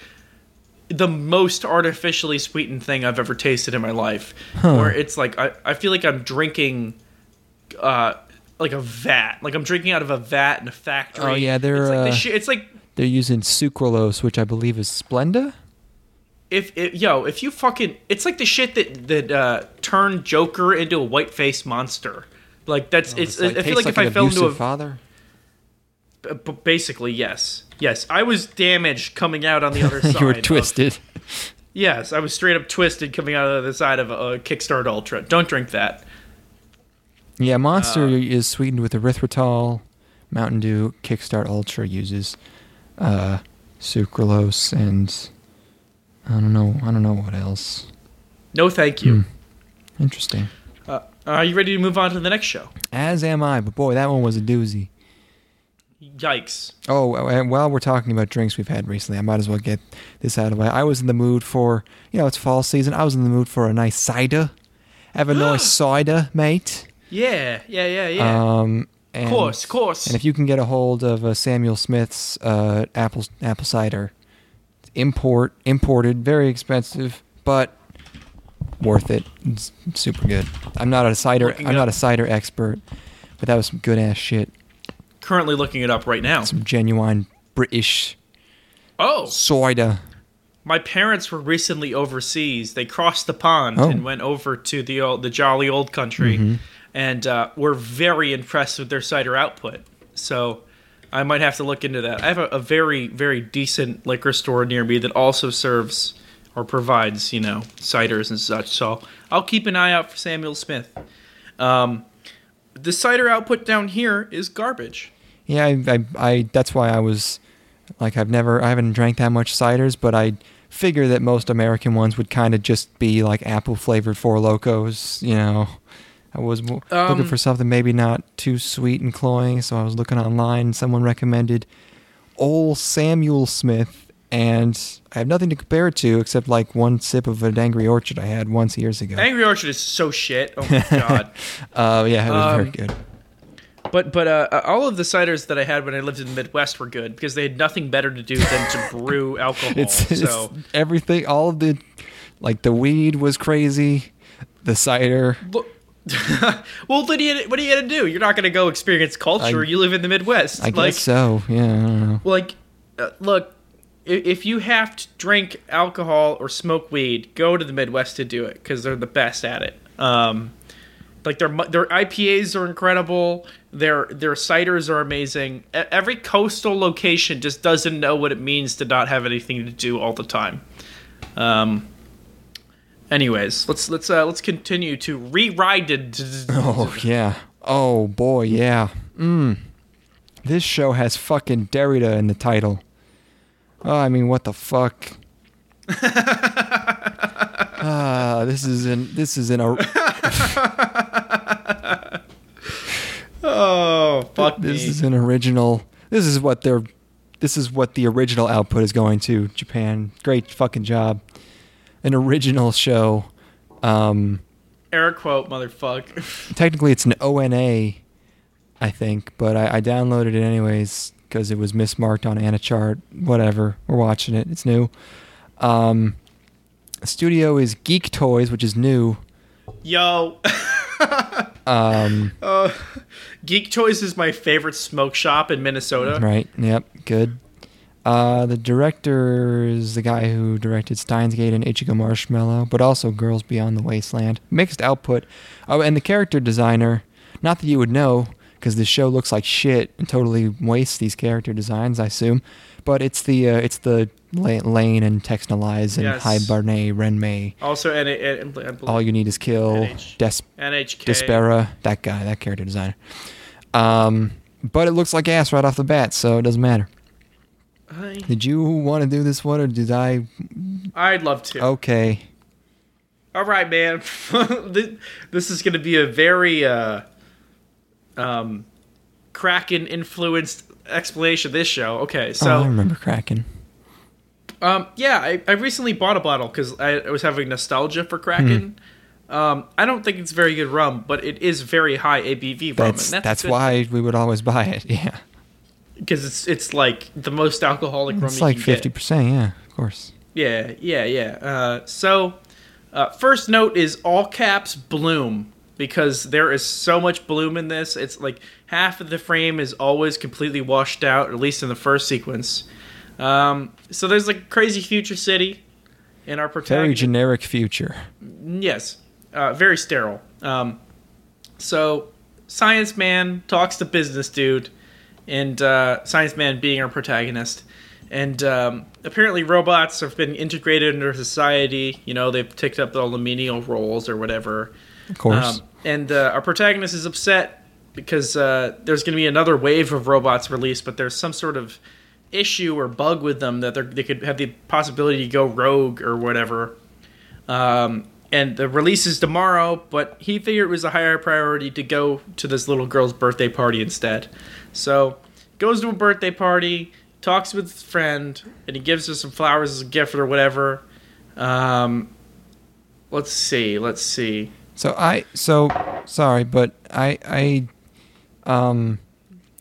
S1: the most artificially sweetened thing I've ever tasted in my life. Where it's like I, I feel like I'm drinking, uh, like a vat. Like I'm drinking out of a vat in a factory.
S2: Oh, yeah, they're,
S1: It's like, the
S2: uh,
S1: shit, it's like
S2: they're using sucralose, which I believe is Splenda.
S1: if, if yo if you fucking it's like the shit that that uh, turned Joker into a white faced monster. Like that's it's. I feel like if I fell into a
S2: father.
S1: B- b- basically yes yes i was damaged coming out on the other side
S2: you were
S1: of-
S2: twisted.
S1: yes i was straight up twisted coming out of the side of a, a kickstart ultra don't drink that
S2: Yeah, Monster
S1: Uh,
S2: is sweetened with erythritol. Mountain Dew Kickstart Ultra uses uh, sucralose and I don't know. I don't know what else.
S1: no thank you
S2: Interesting.
S1: uh, are you ready to move on to the next show
S2: As am I, but boy, that one was a doozy.
S1: yikes
S2: Oh, and while we're talking about drinks we've had recently, I might as well get this out of the way. I was in the mood for, you know, it's fall season. I was in the mood for a nice cider. Have a nice cider, mate.
S1: Yeah yeah yeah yeah
S2: Um, and,
S1: course course
S2: And if you can get a hold of uh, Samuel Smith's uh, apple apple cider, import imported, very expensive, but worth it. It's super good. I'm not a cider.
S1: Looking
S2: I'm not a cider expert, but that was some good ass shit.
S1: currently looking it up right now
S2: Some genuine British
S1: oh
S2: cider.
S1: my parents were recently overseas they crossed the pond
S2: Oh.
S1: and went over to the old, the jolly old country
S2: Mm-hmm.
S1: And uh, were very impressed with their cider output. So i might have to look into that. I have a, a very very decent liquor store near me that also serves or provides you know ciders and such. So i'll keep an eye out for samuel smith. Um, the cider output down here is garbage.
S2: Yeah, I, I, I, that's why I was like, I've never, I haven't drank that much ciders, but I figure that most American ones would kind of just be like apple flavored Four Locos. You know, I was w-
S1: Um,
S2: looking for something maybe not too sweet and cloying, so I was looking online. Someone recommended Old Samuel Smith, and I have nothing to compare it to except like one sip of an Angry Orchard I had once years ago.
S1: angry orchard is so shit oh my god
S2: Uh, yeah, it was very
S1: Um,
S2: good.
S1: But but uh, all of the ciders that I had when I lived in the Midwest were good because they had nothing better to do than to brew alcohol.
S2: It's, it's
S1: so
S2: everything. All of the like the weed was crazy. The cider.
S1: Look- well, what are you what are you gonna do? You're not gonna go experience culture.
S2: I-
S1: you live in the Midwest.
S2: I
S1: like
S2: guess so. Yeah, I don't know.
S1: like uh, look. If you have to drink alcohol or smoke weed, go to the Midwest to do it because they're the best at it. Um, like their their IPAs are incredible. Their their ciders are amazing. Every coastal location just doesn't know what it means to not have anything to do all the time. Um. Anyways, let's let's uh, let's continue to rewrite it.
S2: Oh yeah. Oh boy, yeah. Mm. This show has fucking Derrida in the title. Oh, I mean, what the fuck? Ah, this is in this is in a
S1: Oh fuck
S2: this
S1: me!
S2: is an original. This is what they're. This is what the original output is going to Japan. Great fucking job. An original show. Um,
S1: Air quote, motherfuck.
S2: technically, it's an ONA, I think, but I, I downloaded it anyways because it was mismarked on AniChart. Whatever. We're watching it. It's new. Um, studio is Geek Toys, which is new.
S1: Yo,
S2: Um,
S1: uh, Geek Toys is my favorite smoke shop in Minnesota.
S2: Right. Yep. Good. Uh, the director is the guy who directed Steins Gate and Ichigo Marshmallow, but also Girls Beyond the Wasteland. Mixed output. Oh, and the character designer, not that you would know, because the show looks like shit and totally wastes these character designs. I assume, but it's the uh, it's the Lain and Texhnolyze and
S1: Yes.
S2: Haibane, Renmei.
S1: Also, and, and, and,
S2: All you need is kill.
S1: NH.
S2: Des-
S1: NHK.
S2: Despera, that guy, that character designer. Um, but it looks like ass right off the bat, so it doesn't matter.
S1: I,
S2: Did you want to do this one, or did I?
S1: I'd love to.
S2: Okay.
S1: All right, man. this, is going to be a very uh, um, Kraken influenced explanation of this show. Okay,
S2: oh, I remember Kraken.
S1: um, yeah, I, I recently bought a bottle because I, I was having nostalgia for Kraken.
S2: Hmm.
S1: Um, I don't think it's very good rum, but it is very high ABV rum.
S2: That's
S1: and
S2: that's,
S1: good
S2: why we would always buy it. Yeah,
S1: because it's it's like the most alcoholic rum.
S2: it's like fifty percent, Yeah, of course.
S1: Yeah, yeah, yeah. Uh, so, uh, first note is all caps bloom because there is so much bloom in this. It's like half of the frame is always completely washed out, at least in the first sequence. Um, so there's like crazy future city in our
S2: Very generic future.
S1: Yes, uh, very sterile. Um, so, Science Man talks to Business Dude, and uh, Science Man being our protagonist. And um, apparently, robots have been integrated into society. You know, they've picked up all the menial roles or whatever.
S2: Of course.
S1: Um, and uh, our protagonist is upset because uh, there's going to be another wave of robots released, but there's some sort of issue or bug with them that they could have the possibility to go rogue or whatever. Um, and the release is tomorrow, but he figured it was a higher priority to go to this little girl's birthday party instead. So goes to a birthday party, talks with his friend, and he gives her some flowers as a gift or whatever. Um, let's see, let's see.
S2: So I so sorry, but I I um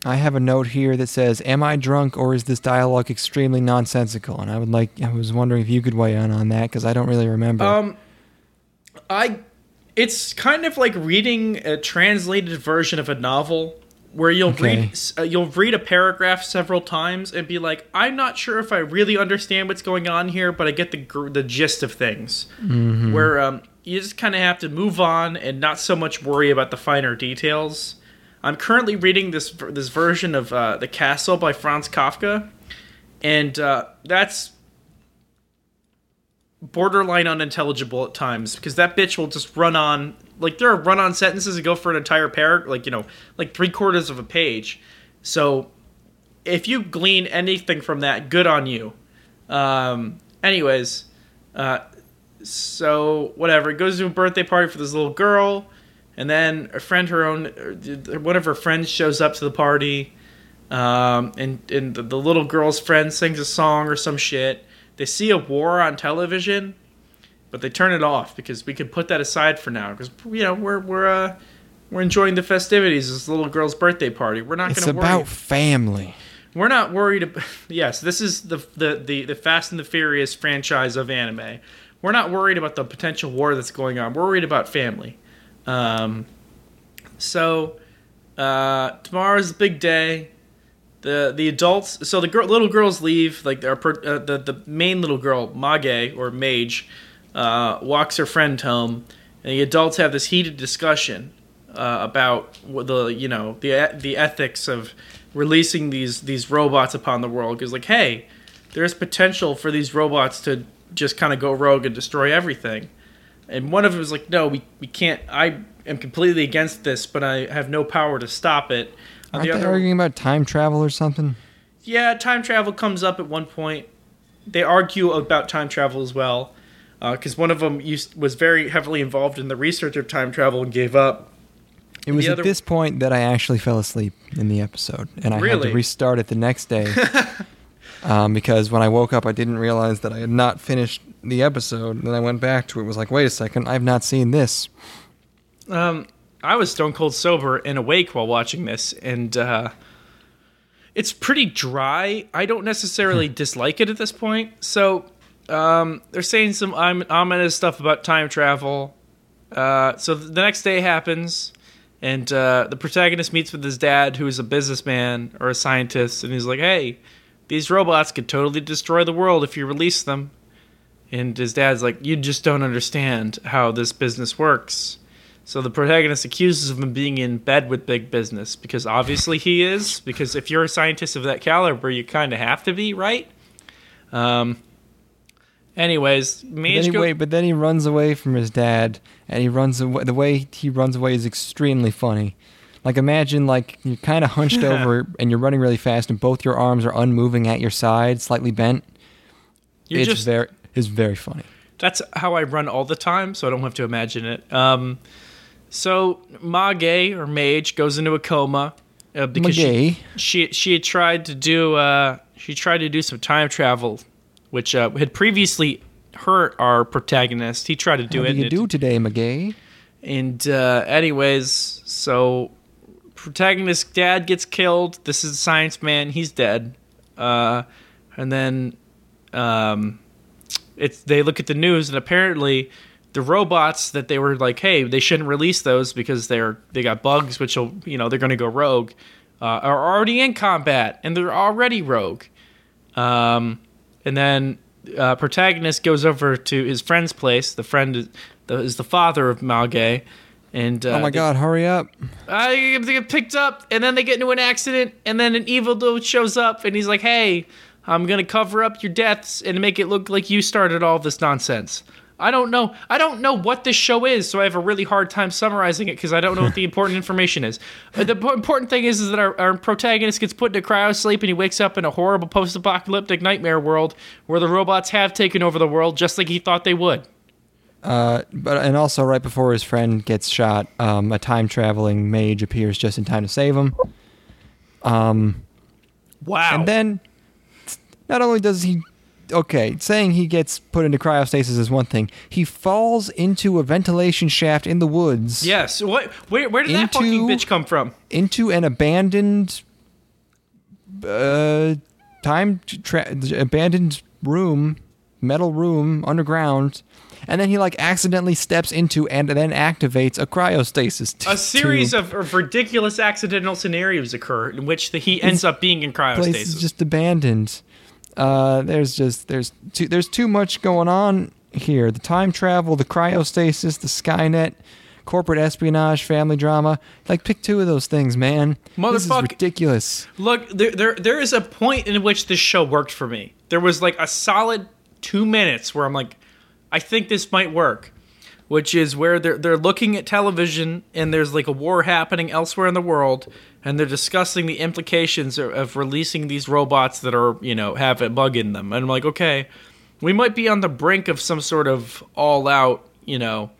S2: I have a note here that says, "Am I drunk or is this dialogue extremely nonsensical?" And I would like I was wondering if you could weigh in on that because I don't really remember.
S1: Um, I, it's kind of like reading a translated version of a novel where you'll
S2: Okay.
S1: read uh, you'll read a paragraph several times and be like, I'm not sure if I really understand what's going on here, but I get the the gist of things. Where um, you just kind of have to move on and not so much worry about the finer details. I'm currently reading this this version of uh, The Castle by Franz Kafka, and uh, that's borderline unintelligible at times because that bitch will just run on like there are run on sentences that go for an entire paragraph like you know like three quarters of a page. So if you glean anything from that good on you. Um anyways uh so whatever. It goes to a birthday party for this little girl and then a friend her own one of her friends shows up to the party um, and and the, the little girl's friend sings a song or some shit. They see a war on television, but they turn it off because we can put that aside for now because you know we're we're uh, we're enjoying the festivities. This little girl's birthday party. We're not
S2: it's
S1: going to
S2: about
S1: worry.
S2: family.
S1: We're not worried. About, yes, this is the, the the the Fast and the Furious franchise of anime. We're not worried about the potential war that's going on. We're worried about family. Um, so uh, tomorrow's the big day. The the adults, so the girl, little girls leave. Like our per- uh, the the main little girl, Mage or Mage, uh, walks her friend home, and the adults have this heated discussion uh, about the you know the the ethics of releasing these these robots upon the world. Because like, hey, there's potential for these robots to just kind of go rogue and destroy everything. And one of them was like, no, we, we can't. I am completely against this, but I have no power to stop it.
S2: Aren't
S1: the
S2: they
S1: other-
S2: arguing about time travel or something?
S1: yeah, time travel comes up at one point. They argue about time travel as well, because one of them used, was very heavily involved in the research of time travel and gave up.
S2: It was
S1: The
S2: at
S1: other-
S2: this point that I actually fell asleep in the episode, and I had to restart it the next day. um, because when I woke up, I didn't realize that I had not finished the episode. And then I went back to it. Was like, wait a second, I've not seen this.
S1: Um, I was stone cold sober and awake while watching this, and uh, it's pretty dry. I don't necessarily dislike it at this point. So um, they're saying some ominous stuff about time travel. Uh, so the next day happens, and uh, the protagonist meets with his dad, who is a businessman or a scientist, and he's like, "Hey, these robots could totally destroy the world if you release them." And his dad's like, "You just don't understand how this business works." So the protagonist accuses him of being in bed with big business because obviously he is. Because if you're a scientist of that caliber, you kind of have to be, right? Um. Anyways,
S2: But
S1: Mage
S2: then, he,
S1: go-
S2: but then he runs away from his dad, and he runs away. The way he runs away is extremely funny. Like imagine like you're kind of hunched
S1: Yeah.
S2: over and you're running really fast, and both your arms are unmoving at your side, slightly bent.
S1: you're
S2: it's
S1: just
S2: very it's very funny.
S1: that's how I run all the time, so I don't have to imagine it. Um, so Mage or Mage goes into a coma uh, because she, she she had tried to do uh, she tried to do some time travel, which uh, had previously hurt our protagonist. He tried to do
S2: What
S1: it.
S2: do you
S1: it-
S2: do today, McGee?
S1: And uh, anyways, so protagonist dad gets killed. This is a science man. He's dead. Uh, and then um, it's they look at the news and apparently the robots that they were like, hey, they shouldn't release those because they're they got bugs, which will you know they're going to go rogue. Uh, are already in combat and they're already rogue. Um, and then uh, protagonist goes over to his friend's place. The friend is the, is the father of Malgay. And uh,
S2: oh my
S1: they-
S2: God! Hurry up!
S1: uh, they get picked up, and then they get into an accident, and then an evil dude shows up, and he's like, "Hey, I'm gonna cover up your deaths and make it look like you started all this nonsense." I don't know. I don't know what this show is, so I have a really hard time summarizing it because I don't know what the important information is. Uh, the po- important thing is, is that our, our protagonist gets put into cryo sleep and he wakes up in a horrible post-apocalyptic nightmare world where the robots have taken over the world, just like he thought they would.
S2: Uh, but and also right before his friend gets shot, um, a time traveling mage appears just in time to save him. Um,
S1: Wow.
S2: and then not only does he, okay, saying he gets put into cryostasis is one thing. He falls into a ventilation shaft in the woods.
S1: yes. What? Where, where did that fucking bitch come from?
S2: into an abandoned uh time tra- abandoned room metal room underground and then he like accidentally steps into and then activates a cryostasis t-
S1: a series of, of ridiculous accidental scenarios occur in which the, he ends up being in
S2: place
S1: cryostasis.
S2: is just abandoned uh there's just there's too there's too much going on here. The time travel the cryostasis the skynet corporate espionage family drama. Like pick two of those things man. This is ridiculous.
S1: Look, there, there there is a point in which this show worked for me. There was like a solid two minutes where I'm like, I think this might work, which is where they're they're looking at television and there's like a war happening elsewhere in the world, and they're discussing the implications of, of releasing these robots that are you know have a bug in them, and I'm like, okay, we might be on the brink of some sort of all out you know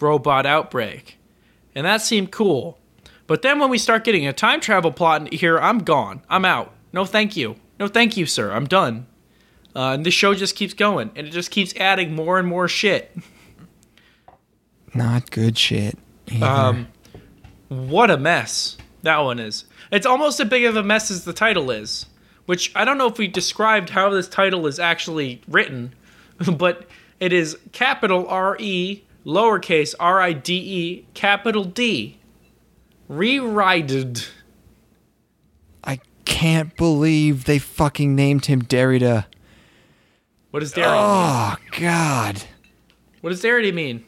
S1: robot outbreak, and that seemed cool. But then when we start getting a time travel plot here, I'm gone. I'm out. No, thank you. No, thank you, sir. I'm done. Uh, and the show just keeps going, and it just keeps adding more and more shit.
S2: not good shit either.
S1: Um, what a mess that one is. It's almost as big of a mess as the title is, which I don't know if we described how this title is actually written, but it is capital R E, lowercase R I D E, capital D. Rerided.
S2: I can't believe they fucking named him Derrida.
S1: What does mean?
S2: Oh God.
S1: What does Derrida mean?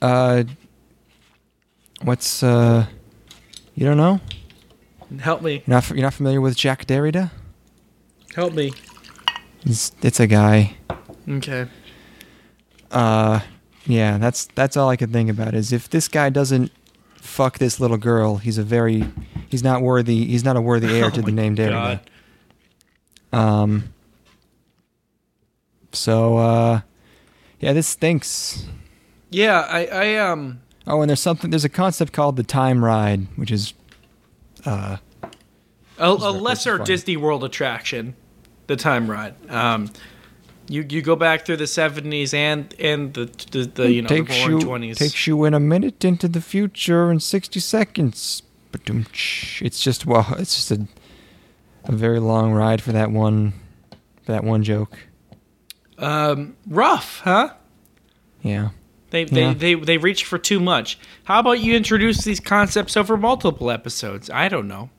S2: Uh, what's uh? You don't know?
S1: Help me.
S2: You're not you're not familiar with Jacques Derrida?
S1: Help me.
S2: It's it's a guy.
S1: Okay.
S2: Uh, yeah. That's that's all I could think about is if this guy doesn't fuck this little girl, he's a very he's not worthy. He's not a worthy heir to
S1: Oh
S2: the
S1: my
S2: name Derrida.
S1: God.
S2: Um. So uh, yeah, this stinks.
S1: Yeah, I, I um
S2: Oh, and there's something. There's a concept called the time ride, which is uh,
S1: a, a lesser. Disney World attraction, the time ride. Um, you you go back through the seventies and and the the, the you know the
S2: takes
S1: roaring
S2: you
S1: twenties.
S2: takes you in a minute into the future in 60 seconds. But it's just well, it's just a a very long ride for that one for that one joke.
S1: Um, rough, huh?
S2: Yeah.
S1: They, they,
S2: Yeah.
S1: they, they reach for too much. How about you introduce these concepts over multiple episodes? I don't know.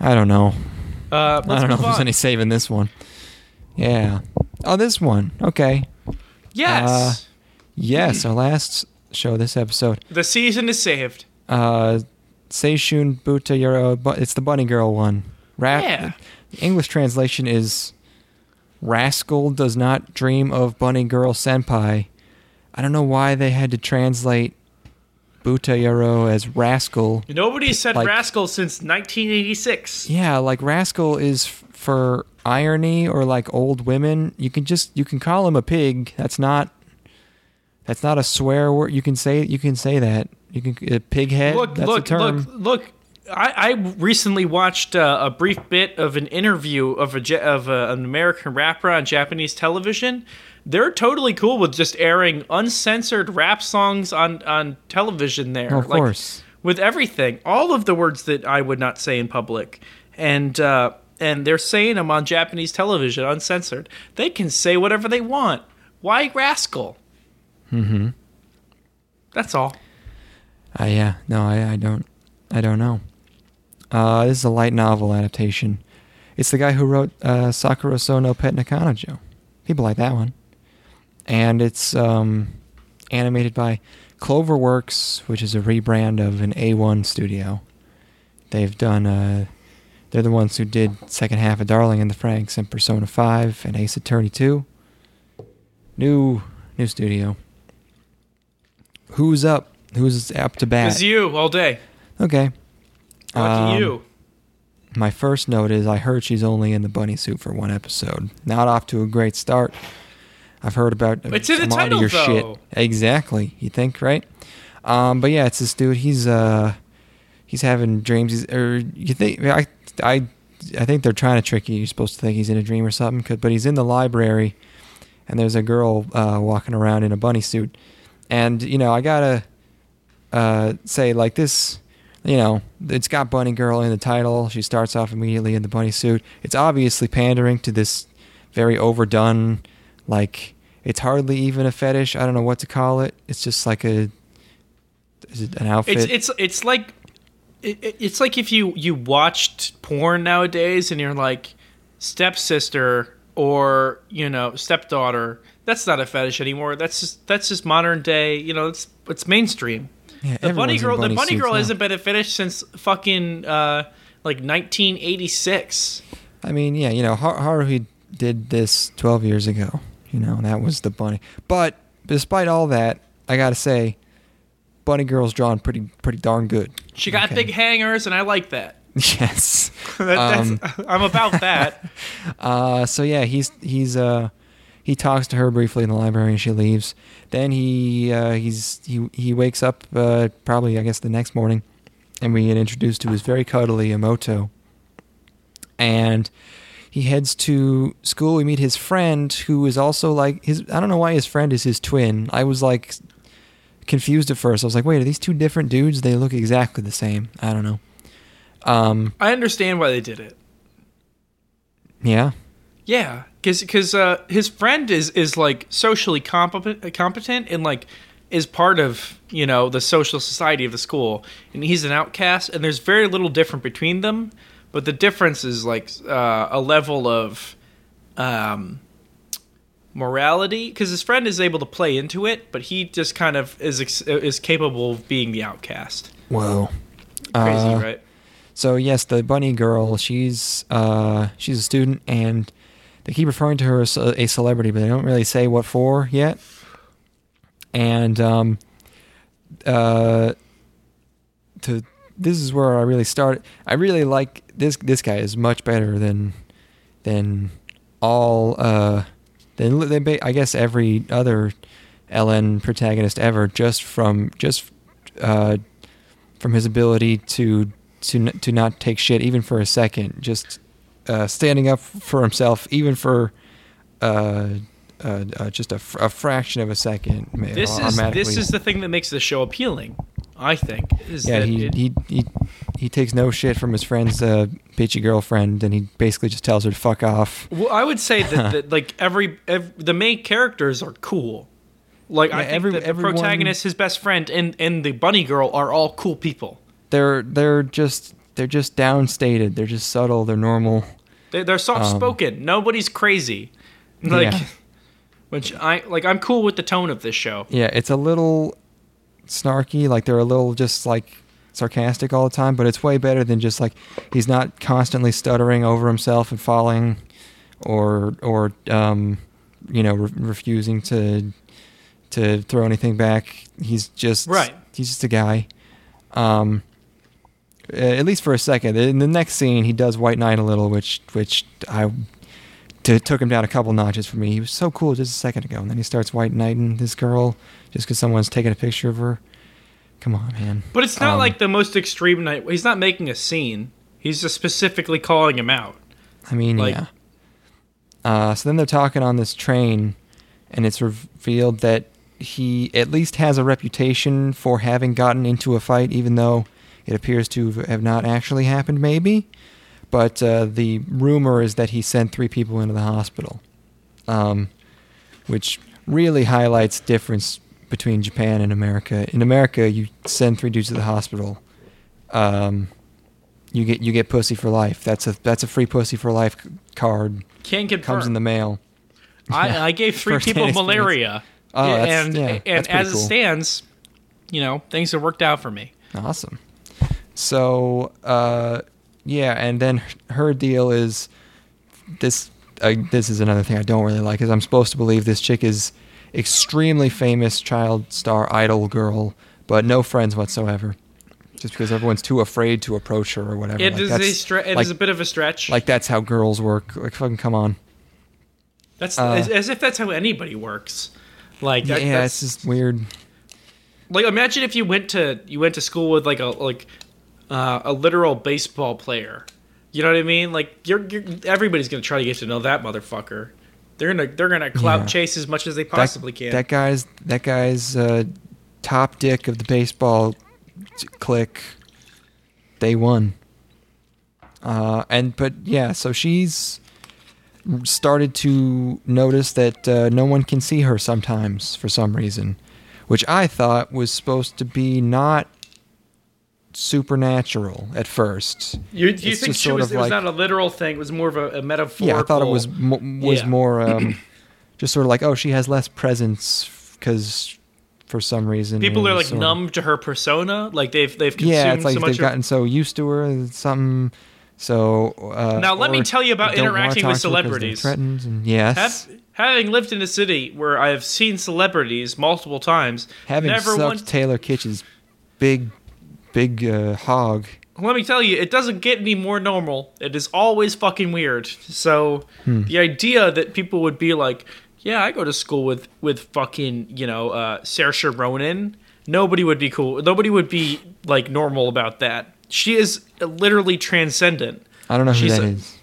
S2: I don't know.
S1: Uh,
S2: I don't know if there's any saving this one. Yeah. Oh, this one. Okay.
S1: Yes.
S2: Uh, Yes, our last show this episode.
S1: The season is saved.
S2: Uh, Seishun Buta Yarou. It's the bunny girl one. Ra-
S1: Yeah.
S2: The English translation is Rascal does not dream of bunny girl senpai. I don't know why they had to translate Buta Yarou as rascal.
S1: Nobody said
S2: Like-
S1: rascal since 1986.
S2: Yeah, like rascal is f- for irony or like old women. You can just you can call him a pig. That's not that's not a swear word. You can say you can say that. You can a pig head.
S1: Look,
S2: that's
S1: look,
S2: a term.
S1: look, look. I, I recently watched uh, a brief bit of an interview of a of a, an American rapper on Japanese television. They're totally cool with just airing uncensored rap songs on on television. There,
S2: Of
S1: Like,
S2: course.
S1: with everything, all of the words that I would not say in public, and uh, and they're saying them on Japanese television, uncensored. They can say whatever they want. Why rascal? Mm-hmm. That's all.
S2: Uh, yeah, no, I, I don't, I don't know. Uh, this is a light novel adaptation. It's the guy who wrote uh, Sakurasou no Pet na Kanojo. People like that one. And it's um, animated by Cloverworks, which is a rebrand of an A1 studio. They've done, uh, they're the ones who did second half of Darling in the Franxx and Persona 5 and Ace Attorney 2. New, new studio. Who's up? Who's up to bat?
S1: It's you all day.
S2: Okay.
S1: Lucky
S2: Um,
S1: you.
S2: My first note is I heard she's only in the bunny suit for one episode. Not off to a great start. I've heard about
S1: It's in the title,
S2: of your
S1: though.
S2: shit. Exactly. You think, right? Um, but yeah, it's this dude. He's uh, he's having dreams. He's, or you think I I I think they're trying to trick you. You're supposed to think he's in a dream or something. 'cause- but he's in the library, and there's a girl uh, walking around in a bunny suit. And you know, I gotta uh, say like this. You know, it's got bunny girl in the title. She starts off immediately in the bunny suit. It's obviously pandering to this very overdone, like it's hardly even a fetish. I don't know what to call it. It's just like a is it an outfit?
S1: It's it's it's like it, it- it's like if you you watched porn nowadays and you're like stepsister or you know stepdaughter. That's not a fetish anymore. That's just that's just modern day. You know, it's it's mainstream.
S2: Yeah,
S1: the bunny girl, the
S2: bunny
S1: bunny girl
S2: now.
S1: hasn't been a fetish since fucking uh, like 1986.
S2: I mean, yeah, you know, Har- Haruhi did this 12 years ago. You know, that was the bunny. But despite all that, I gotta say, Bunny Girl's drawn pretty pretty darn good.
S1: She got
S2: Okay.
S1: big hangers, and I like that.
S2: Yes.
S1: That-
S2: Um,
S1: I'm about that.
S2: Uh, so yeah, he's he's uh he talks to her briefly in the library and she leaves. Then he uh, he's he he wakes up uh, probably I guess the next morning, and we get introduced to his very cuddly imouto. And he heads to school. We meet his friend who is also like his. I don't know why his friend is his twin. I was like confused at first. I was like, wait, are these two different dudes? They look exactly the same. I don't know. Um,
S1: I understand why they did it.
S2: yeah.
S1: Yeah, because uh, his friend is is like socially competent, competent and like is part of you know the social society of the school, and he's an outcast. And there's very little different between them, but the difference is like uh, a level of um, morality. Because his friend is able to play into it, but he just kind of is ex- is capable of being the outcast.
S2: Whoa.
S1: Crazy,
S2: Uh,
S1: right?
S2: So yes, the bunny girl. She's uh, she's a student, and they keep referring to her as a a celebrity, but they don't really say what for yet. And um, uh, to this is where I really started. I really like this. This guy is much better than than all uh, than, than I guess every other LN protagonist ever. Just from just uh, from his ability to to to not take shit even for a second, just uh, standing up for himself even for uh, uh, uh, just a, fr- a fraction of a second.
S1: This is this is the thing that makes the show appealing. I think is
S2: yeah.
S1: that
S2: He,
S1: it-
S2: he he he takes no shit from his friend's uh, bitchy girlfriend, and he basically just tells her to fuck off.
S1: Well, I would say that, that like every, ev the main characters are cool. Like I think
S2: every-
S1: that the
S2: everyone-
S1: protagonist, his best friend, and and the bunny girl are all cool people.
S2: They're they're just they're just downstated. They're just subtle. They're normal.
S1: They, they're soft spoken. Nobody's crazy. Like,
S2: Um, Yeah.
S1: which I like. I'm cool with the tone of this show.
S2: Yeah, it's a little snarky, like they're a little just like sarcastic all the time, but it's way better than just like he's not constantly stuttering over himself and falling or or um you know re- refusing to to throw anything back. He's just
S1: Right.
S2: He's just a guy. Um at least for a second. In the next scene, he does White Knight a little, which which I t- took him down a couple notches for me. He was so cool just a second ago, and then he starts White Knighting this girl just because someone's taking a picture of her. Come on, man.
S1: But it's not
S2: Um,
S1: like the most extreme knight. He's not making a scene. He's just specifically calling him out.
S2: I mean,
S1: like-
S2: yeah. Uh, so then they're talking on this train, and it's revealed that he at least has a reputation for having gotten into a fight, even though it appears to have not actually happened, maybe. But uh, the rumor is that he sent three people into the hospital, um, which really highlights difference between Japan and America. In America, you send three dudes to the hospital. Um, you get you get pussy for life. That's a that's a free pussy for life card.
S1: Can't confirm.
S2: Comes in the mail.
S1: I, I gave three people malaria.
S2: Oh,
S1: and
S2: yeah,
S1: and
S2: pretty
S1: as
S2: cool.
S1: it stands, you know, things have worked out for me.
S2: Awesome. So, uh, yeah, and then her deal is this. Uh, this is another thing I don't really like. Is I'm supposed to believe this chick is extremely famous child star idol girl, but no friends whatsoever. Just because everyone's too afraid to approach her or whatever.
S1: It
S2: Like,
S1: is a stre- it is
S2: like,
S1: a bit of a stretch.
S2: like that's how girls work. Like fucking come on.
S1: that's
S2: uh,
S1: as, as if that's how anybody works. Like that,
S2: yeah,
S1: that's,
S2: it's just weird.
S1: like imagine if you went to you went to school with like a like uh, a literal baseball player. You know what I mean? Like you're, you're everybody's gonna try to get to know that motherfucker. They're gonna they're gonna clout
S2: Yeah.
S1: chase as much as they
S2: That-
S1: possibly can.
S2: That guy's that guy's uh, top dick of the baseball click. Day one. Uh, and but yeah, so she's started to notice that uh, no one can see her sometimes for some reason, which I thought was supposed to be not supernatural at first.
S1: you you think she was? It was
S2: like-
S1: not a literal thing. It was more of a, a metaphor.
S2: Yeah, I thought it was mo- was
S1: Yeah.
S2: more um, just sort of like oh she has less presence because for some reason
S1: People are like
S2: sort of-
S1: numb to her persona. Like they've they've consumed
S2: yeah it's like
S1: so
S2: they've
S1: much.
S2: gotten so used to her something so uh,
S1: Now, let me tell you about
S2: they don't wanna
S1: interacting with
S2: to her 'cause they're
S1: celebrities.
S2: threatened and yes
S1: Have, having lived in a city where I have seen celebrities multiple times,
S2: having
S1: never
S2: sucked
S1: once.
S2: Taylor Kitsch's big big uh, hog
S1: Let me tell you, it doesn't get any more normal. It is always fucking weird. So
S2: Hmm.
S1: the idea that people would be like, "Yeah, I go to school with with fucking you know uh, Saoirse Ronan," nobody would be cool. Nobody would be like normal about that. She is literally transcendent.
S2: I don't know who
S1: She's
S2: that
S1: a-
S2: is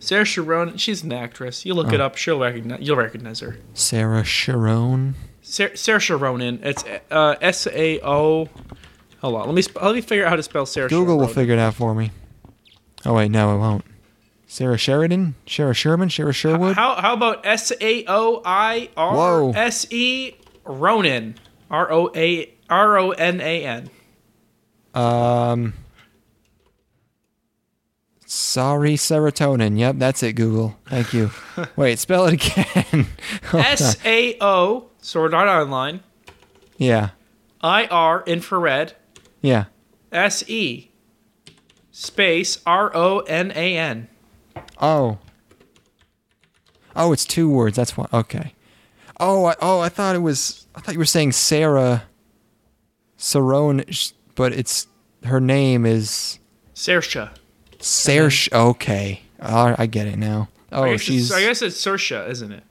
S1: Saoirse Ronan, she's an actress. You look
S2: Oh.
S1: it up, she'll recognize. You'll recognize her.
S2: Sarah Sharon
S1: Sarah, Saoirse Ronan. It's uh, S A O. Hold on, let me sp- let me figure out how to spell Sarah.
S2: Google will figure it out for me oh wait no it won't Sarah Sheridan Sarah Sherman Sarah Sherwood
S1: How how about S A O I
S2: Whoa.
S1: R S E Ronan R O A R O N A N.
S2: Um. Sorry, serotonin. Yep, that's it. Google. Thank you. Wait, spell it again. Hold on.
S1: S A O Sword Art Online
S2: Yeah,
S1: I R infrared
S2: yeah.
S1: S E space R O N A N.
S2: Oh. Oh, it's two words. That's why. Okay. Oh, I, oh, I thought it was. I thought you were saying Sarah. Saron, sh- but it's her name is
S1: Saoirse.
S2: Sersh. Okay, oh, I get it now. Oh, she's.
S1: I guess it's Saoirse, isn't it?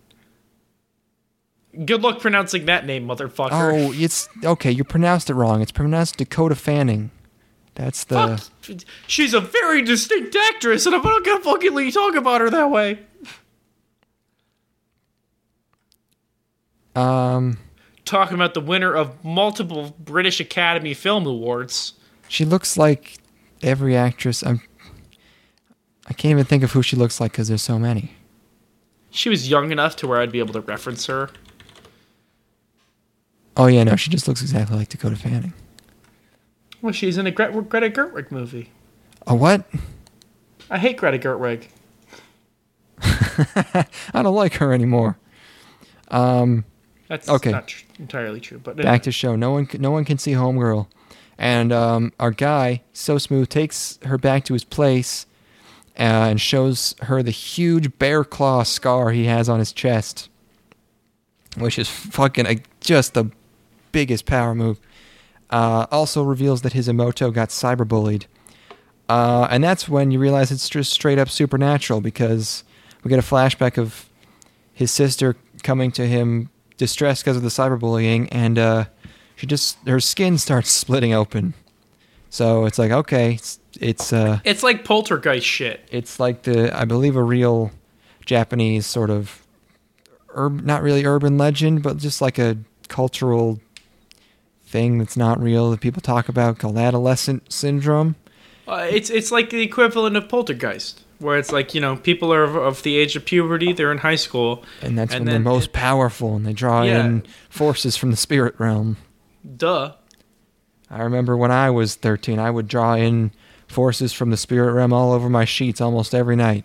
S1: Good luck pronouncing that name, motherfucker.
S2: Oh, it's okay. You pronounced it wrong. It's pronounced Dakota Fanning. That's the.
S1: Fuck. She's a very distinct actress, and I'm not gonna fucking talk about her that way.
S2: Um,
S1: Talking about the winner of multiple British Academy Film Awards.
S2: she looks like every actress. I'm. I can't even think of who she looks like because there's so many.
S1: She was young enough to where I'd be able to reference her.
S2: Oh yeah, no, she just looks exactly like Dakota Fanning.
S1: Well, she's in a Gre- Greta Gerwig movie.
S2: A what?
S1: I hate Greta Gerwig.
S2: I don't like her anymore. Um,
S1: That's
S2: Okay.
S1: not tr- entirely true, but
S2: Back to show. No one, no one can see Homegirl, and um, our guy, so smooth, takes her back to his place uh, and shows her the huge bear claw scar he has on his chest, which is fucking uh, just the biggest power move. Uh, also reveals that his imouto got cyberbullied. Uh, and that's when you realize it's just straight up supernatural because we get a flashback of his sister coming to him distressed because of the cyberbullying, and uh, she just her skin starts splitting open. So it's like okay, it's it's uh,
S1: it's like poltergeist shit.
S2: it's like the I believe a real Japanese sort of urb, not really urban legend, but just like a cultural thing that's not real that people talk about called adolescent syndrome.
S1: Uh, it's it's like the equivalent of poltergeist, where it's like you know people are of, of the age of puberty, they're in high school,
S2: And that's
S1: And
S2: when they're most
S1: it-
S2: powerful and they draw
S1: Yeah.
S2: in forces from the spirit realm.
S1: duh.
S2: I remember when I was 13, I would draw in forces from the spirit realm all over my sheets almost every night.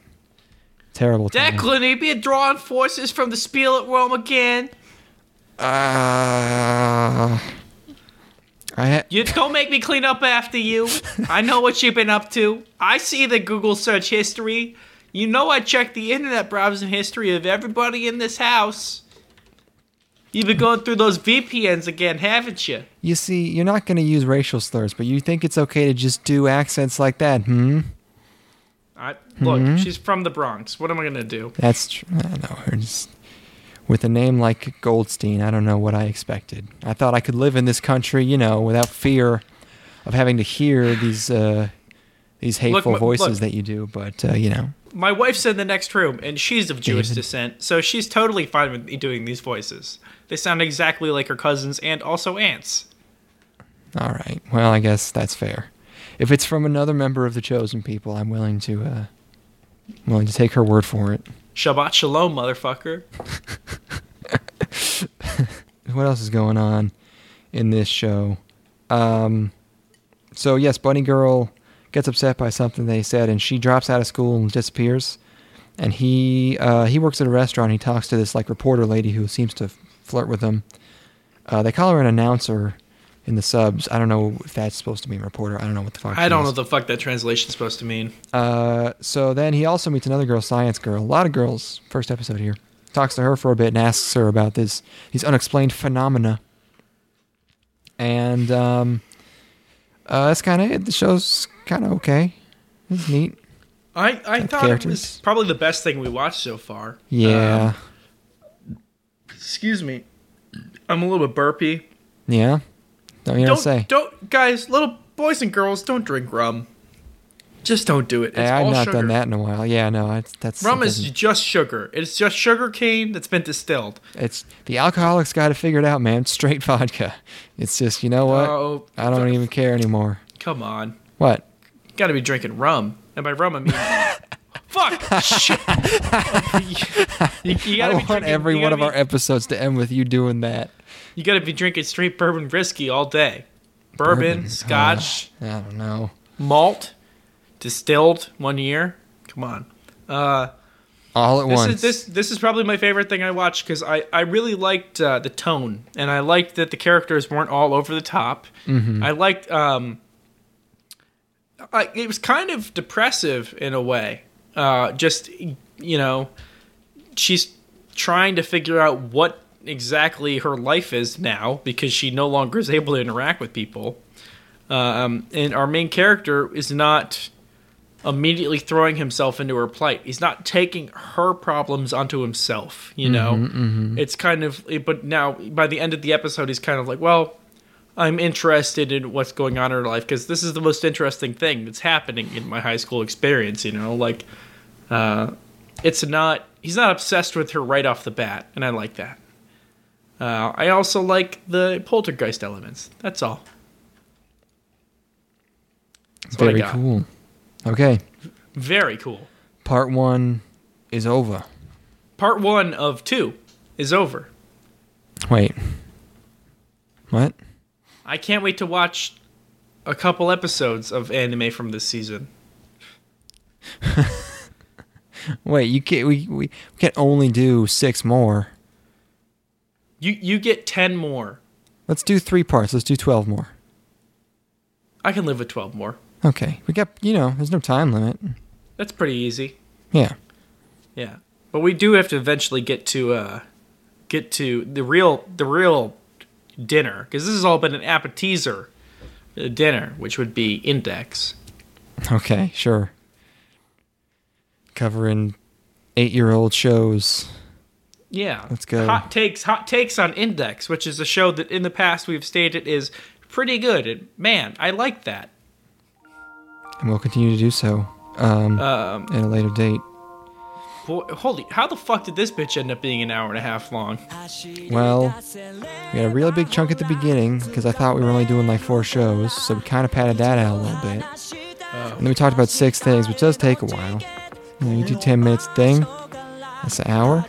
S2: Terrible. time.
S1: Declan, he be drawing forces from the spirit realm again.
S2: Uh, I ha-
S1: You don't make me clean up after you. I know what you've been up to. I see the Google search history. You know I checked the internet browsing history of everybody in this house. You've been going through those VPNs again, haven't you?
S2: you see, you're not going to use racial slurs, but you think it's okay to just do accents like that, hmm?
S1: I, look, she's from the Bronx. What am I gonna do?
S2: That's true. I don't know. Her just, with a name like Goldstein, I don't know what I expected. I thought I could live in this country, you know, without fear of having to hear these uh, these hateful
S1: ma-
S2: voices
S1: look.
S2: that you do. But uh, you know,
S1: My wife's in the next room, and she's of Jewish
S2: David.
S1: descent, so she's totally fine with me doing these voices. They sound exactly like her cousins and also aunts.
S2: all right. Well, I guess that's fair. If it's from another member of the chosen people, I'm willing to uh, willing to take her word for it.
S1: Shabbat shalom, motherfucker.
S2: what else is going on in this show? Um, so yes, Bunny Girl gets upset by something they said, and she drops out of school and disappears. And he uh, he works at a restaurant. He talks to this like reporter lady who seems to flirt with him. Uh, they call her an announcer in the subs. I don't know if that's supposed to mean reporter. I don't know what the fuck.
S1: I don't know what the fuck that translation's supposed to mean.
S2: Uh, so then he also meets another girl, Science Girl. A lot of girls. First episode here. Talks to her for a bit and asks her about this these unexplained phenomena. And um, uh, that's kind of it. The show's kind of okay. It's neat.
S1: I, I
S2: Like
S1: thought it was probably the best thing we watched so far.
S2: Yeah.
S1: Um, excuse me. I'm a little bit burpy.
S2: yeah. Don't you know
S1: Don't,
S2: to say?
S1: don't, guys, little boys and girls, don't drink rum. Just don't do it. It's
S2: Hey, I've not
S1: sugar.
S2: done that in a while. Yeah, no, it's, that's
S1: Rum is just sugar. It's just sugar cane that's been distilled.
S2: It's the alcoholics got to figure it out, man. Straight vodka. It's just you know what?
S1: Oh,
S2: I don't even care anymore.
S1: Come on.
S2: What?
S1: You gotta be drinking rum. And by rum, I mean. Fuck! Shit! you, you
S2: I
S1: be
S2: want
S1: drinking,
S2: every one of
S1: be,
S2: our episodes to end with you doing that.
S1: You gotta be drinking straight bourbon whiskey all day. Bourbon,
S2: Bourbon,
S1: scotch,
S2: I don't know.
S1: malt, distilled one year. Come on. Uh,
S2: All at
S1: this
S2: once.
S1: is this this is probably my favorite thing I watched because I I really liked uh, the tone and I liked that the characters weren't all over the top.
S2: Mm-hmm.
S1: I liked um, I, it was kind of depressive in a way. Uh, just you know, she's trying to figure out what exactly her life is now because she no longer is able to interact with people. Um, and our main character is not immediately throwing himself into her plight. He's not taking her problems onto himself, you know? It's kind of, but now by the end of the episode, he's kind of like, well, I'm interested in what's going on in her life because this is the most interesting thing that's happening in my high school experience, you know? Like, uh, it's not, he's not obsessed with her right off the bat, and I like that. Uh, I also like the poltergeist elements. That's all. That's
S2: Very cool. Okay.
S1: Very cool.
S2: Part one is over.
S1: Part one of two is over.
S2: Wait. What?
S1: I can't wait to watch a couple episodes of anime from this season.
S2: Wait, you can't we, we we can only do six more.
S1: You you get ten more.
S2: Let's do three parts. Let's do 12 more.
S1: I can live with twelve more.
S2: Okay. We got, you know, there's no time limit.
S1: That's pretty easy.
S2: Yeah.
S1: Yeah, but we do have to eventually get to uh, get to the real the real dinner because this has all been an appetizer uh, dinner, which would be Index.
S2: Okay, sure. Covering eight year old shows.
S1: Yeah,
S2: Let's go.
S1: Hot takes, hot takes on Index, which is a show that in the past we've stated is pretty good. And man, I like that.
S2: And we'll continue to do so um,
S1: Um,
S2: at a later date.
S1: boy, holy, how the fuck did this bitch end up being an hour and a half long?
S2: Well, we had a really big chunk at the beginning because I thought we were only doing like four shows, so we kind of padded that out a little bit. And then we talked about six things, which does take a while. You, know, you do 10 minutes thing, that's an hour.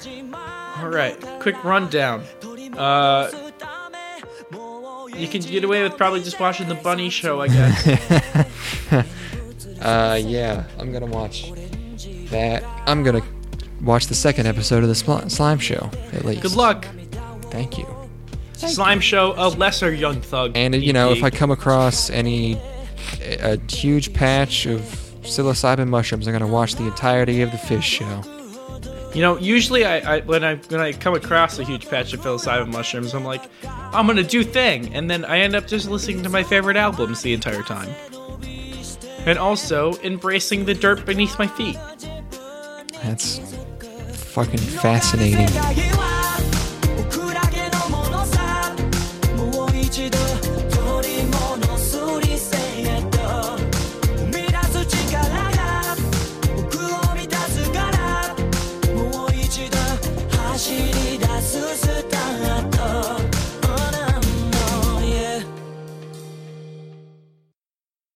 S1: All right, quick rundown. Uh, you can get away with probably just watching the Bunny Show, I guess.
S2: Uh, yeah, I'm gonna watch that. I'm gonna watch the second episode of the Sli- Slime Show, at least.
S1: Good luck.
S2: Thank you.
S1: Slime Show, a lesser Young Thug.
S2: And, you know, if I come across any a huge patch of psilocybin mushrooms, I'm gonna watch the entirety of the Fish Show.
S1: You know, usually I, I when I when I come across a huge patch of psilocybin mushrooms, I'm like, I'm gonna do thing, and then I end up just listening to my favorite albums the entire time, and also embracing the dirt beneath my feet.
S2: That's fucking fascinating.